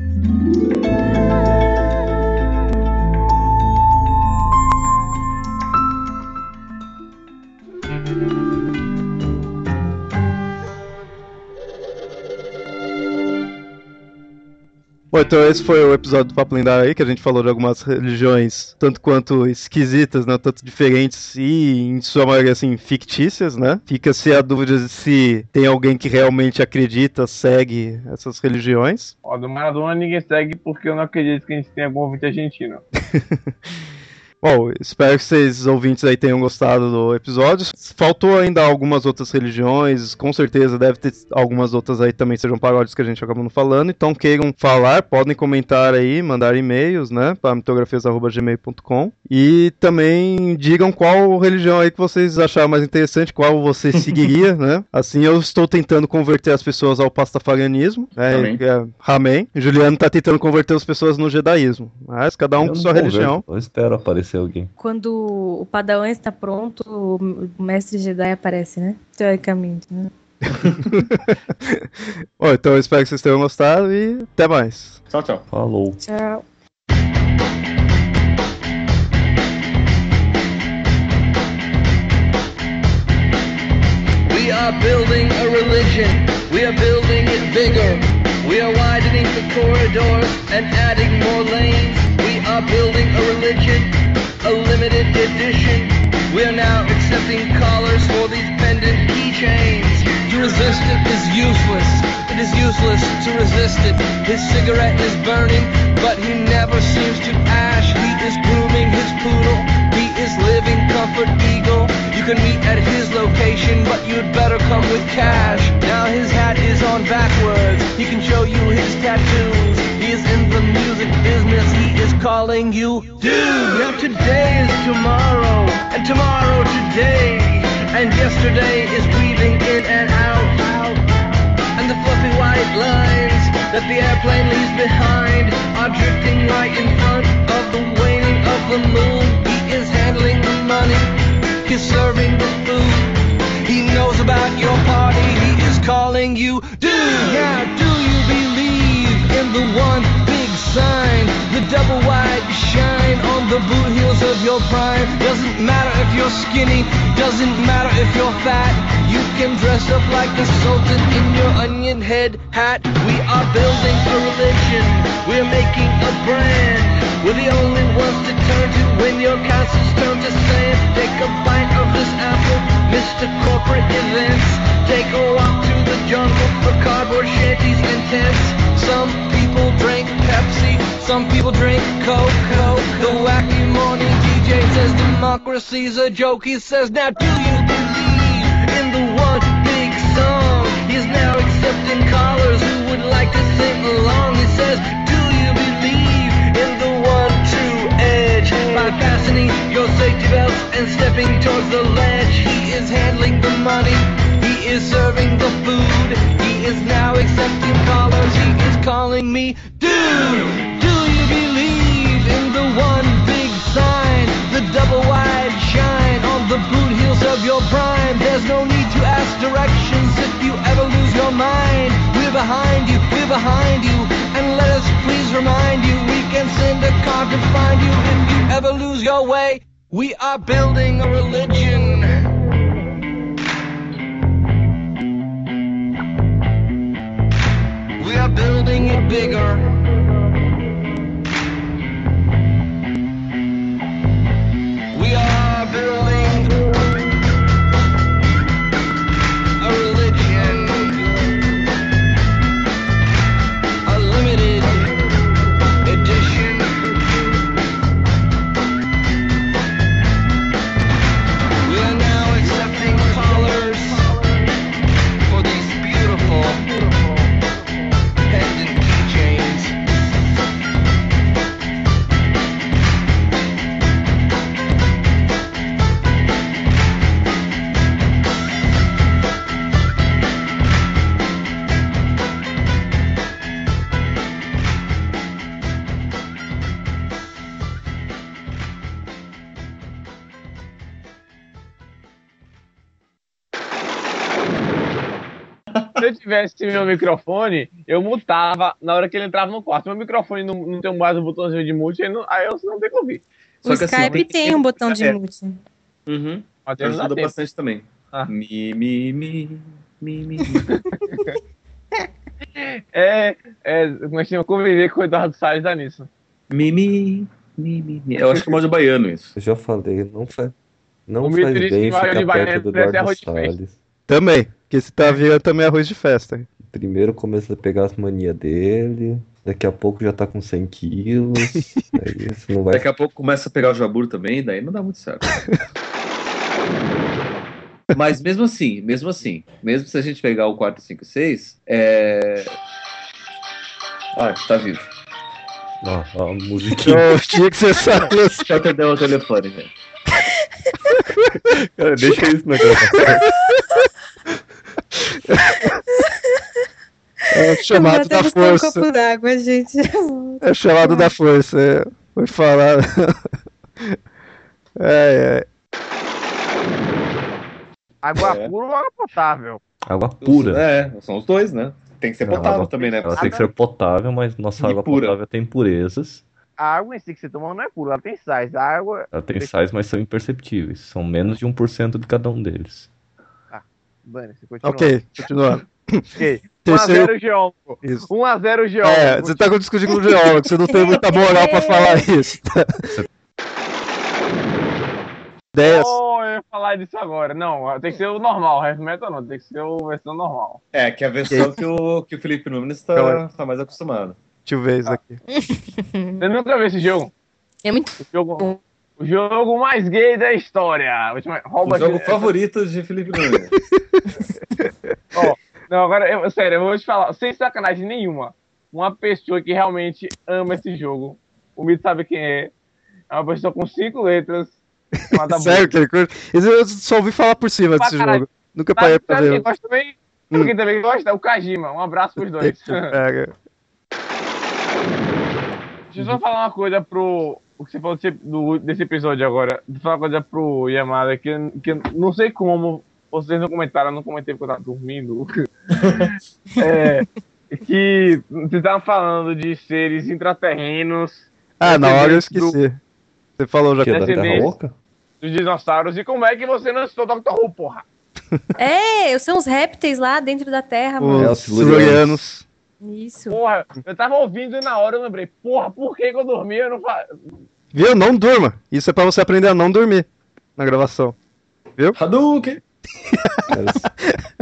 Bom, então esse foi o episódio do Papo Lendário aí, que a gente falou de algumas religiões tanto quanto esquisitas, né, tanto diferentes e, em sua maioria, assim, fictícias, né? Fica-se a dúvida de se tem alguém que realmente acredita, segue essas religiões. Ó, do Maradona ninguém segue porque eu não acredito que a gente tenha algum ouvinte argentino. Bom, espero que vocês ouvintes aí tenham gostado do episódio. Faltou ainda algumas outras religiões, com certeza deve ter algumas outras aí também sejam paródias que a gente acabou não falando. Então queiram falar, podem comentar aí, mandar e-mails, né, para mitografias@gmail.com e também digam qual religião aí que vocês acharam mais interessante, qual você seguiria, né? Assim eu estou tentando converter as pessoas ao pastafarianismo, né? Amém. É, amém. Juliano está tentando converter as pessoas no jedaísmo. Mas cada um eu com sua religião. Eu espero aparecer aparecer alguém. Quando o Padawan está pronto, o mestre Jedi aparece, né? Teoricamente, né? Bom, então eu espero que vocês tenham gostado e até mais. Tchau, tchau. Falou. Tchau. We are building a religion. We are building it bigger. We are widening the corridors and adding more lanes. We are building a religion. A limited edition. We're now accepting callers for these pendant keychains. To resist it is useless. It is useless to resist it. His cigarette is burning, but he never seems to ash. He is grooming his poodle. Living comfort eagle. You can meet at his location, but you'd better come with cash. Now his hat is on backwards. He can show you his tattoos. He is in the music business. He is calling you dude. Now today is tomorrow, and tomorrow today, and yesterday is weaving in and out. And the fluffy white lines that the airplane leaves behind are drifting right in front of the waning of the moon. He is handling the money, he's serving the food. He knows about your party, he is calling you dude. Now, do you believe in the one big sign, the double wide shine on the boot heels of your prime? Doesn't matter if you're skinny, doesn't matter if you're fat. You can dress up like a Sultan in your onion head hat. We are building a religion, we're making a brand. We're the only ones to turn to when your castles turn to sand. Take a bite of this apple, Mr. Corporate Events. Take a walk to the jungle for cardboard shanties and tents. Some people drink Pepsi, some people drink. Coke. The wacky morning DJ says democracy's a joke. He says, now do you believe in the one big song? He's now accepting callers who would like to sing along. Fastening your safety belts and stepping towards the ledge, he is handling the money. He is serving the food. He is now accepting callers. He is calling me dude. Do you believe in the one big sign? The double wide shine on the boot heels of your prime. There's no need to ask directions if you ever lose your mind. We're behind you, we're behind you. Let us please remind you, we can send a car to find you if you ever lose your way. We are building a religion. We are building it bigger. Tivesse meu microfone, eu mutava na hora que ele entrava no quarto. Meu microfone não, não tem mais um botãozinho de mute, aí, não, aí eu não tenho que ouvir. O Skype tem um botão de é. mute. Uhum. Dá Ajuda tempo. bastante também. Ah. Mi, mi, mi, mi, mi. é, é, nós tínhamos que conviver com o Eduardo Salles da nisso. Mi, mi, mi, mi, mi. Eu acho que é modo baiano isso. Eu já falei, não faz, não o faz bem ficar perto do Eduardo Salles. Também, porque se tá vindo também é arroz de festa. Primeiro começa a pegar as manias dele, daqui a pouco já tá com 100 quilos. não vai... Daqui a pouco começa a pegar o jabur também, daí não dá muito certo. Mas mesmo assim, mesmo assim, mesmo se a gente pegar o 4, 5 6, é. Ah, tá vivo. Ah, a musiquinha. tinha que ser só isso. Já perdeu o telefone, velho. Cara, deixa isso na gravação. É chamado da força. Um d'água, gente. É chamado da força. É. Foi falar. É, é. Água é. pura ou água potável? Água pura. É, são os dois, né? Tem que ser potável água, também, né? Ela tem que ser potável, mas nossa e água pura. potável tem impurezas. A água em si que você toma não é pura, ela tem sais. A água. Ela tem sais, mas são imperceptíveis. São menos de 1% de cada um deles. Ah, Bani, você continua. Ok, continuando. ok. 1x0 geólogo. 1x0 geólogo. É, você tá discutindo com o geólogo, você não tem muita moral pra falar isso. Oh, eu ia falar disso agora. Não, tem que ser o normal, heavy metal não, tem que ser a versão normal. É, que é a versão que o, que o Felipe Nunes tá, tá mais acostumado. Deixa eu ver isso aqui. Você nunca viu esse jogo? É muito o jogo, o jogo mais gay da história. Rouba o jogo favorito de Felipe Nunes. Oh, não, agora, eu, sério, eu vou te falar, sem sacanagem nenhuma. Uma pessoa que realmente ama esse jogo, o Mito sabe quem é. É uma pessoa com cinco letras. Sério, que curte? Eu só ouvi falar por cima desse jogo. Nunca parei pra ver. Quem também, hum. quem também gosta é o Kajima. Um abraço pros dois. Deixa eu só falar uma coisa pro. O que você falou desse, do, desse episódio agora. Deixa eu falar uma coisa pro Yamada que, que não sei como vocês não comentaram, eu não comentei porque eu tava dormindo. é, que vocês estavam falando de seres intraterrenos. Ah, na hora eu esqueci. Do, você falou já que é da Terra Oca? Dos dinossauros. E como é que você não citou Dr. Who, porra? É, são os répteis lá dentro da Terra, mano. É, os silurianos. Isso. Porra, eu tava ouvindo e na hora eu lembrei, porra, por que, que eu dormi? Eu não fa... Viu? Não durma. Isso é pra você aprender a não dormir na gravação. Viu? Hadouken!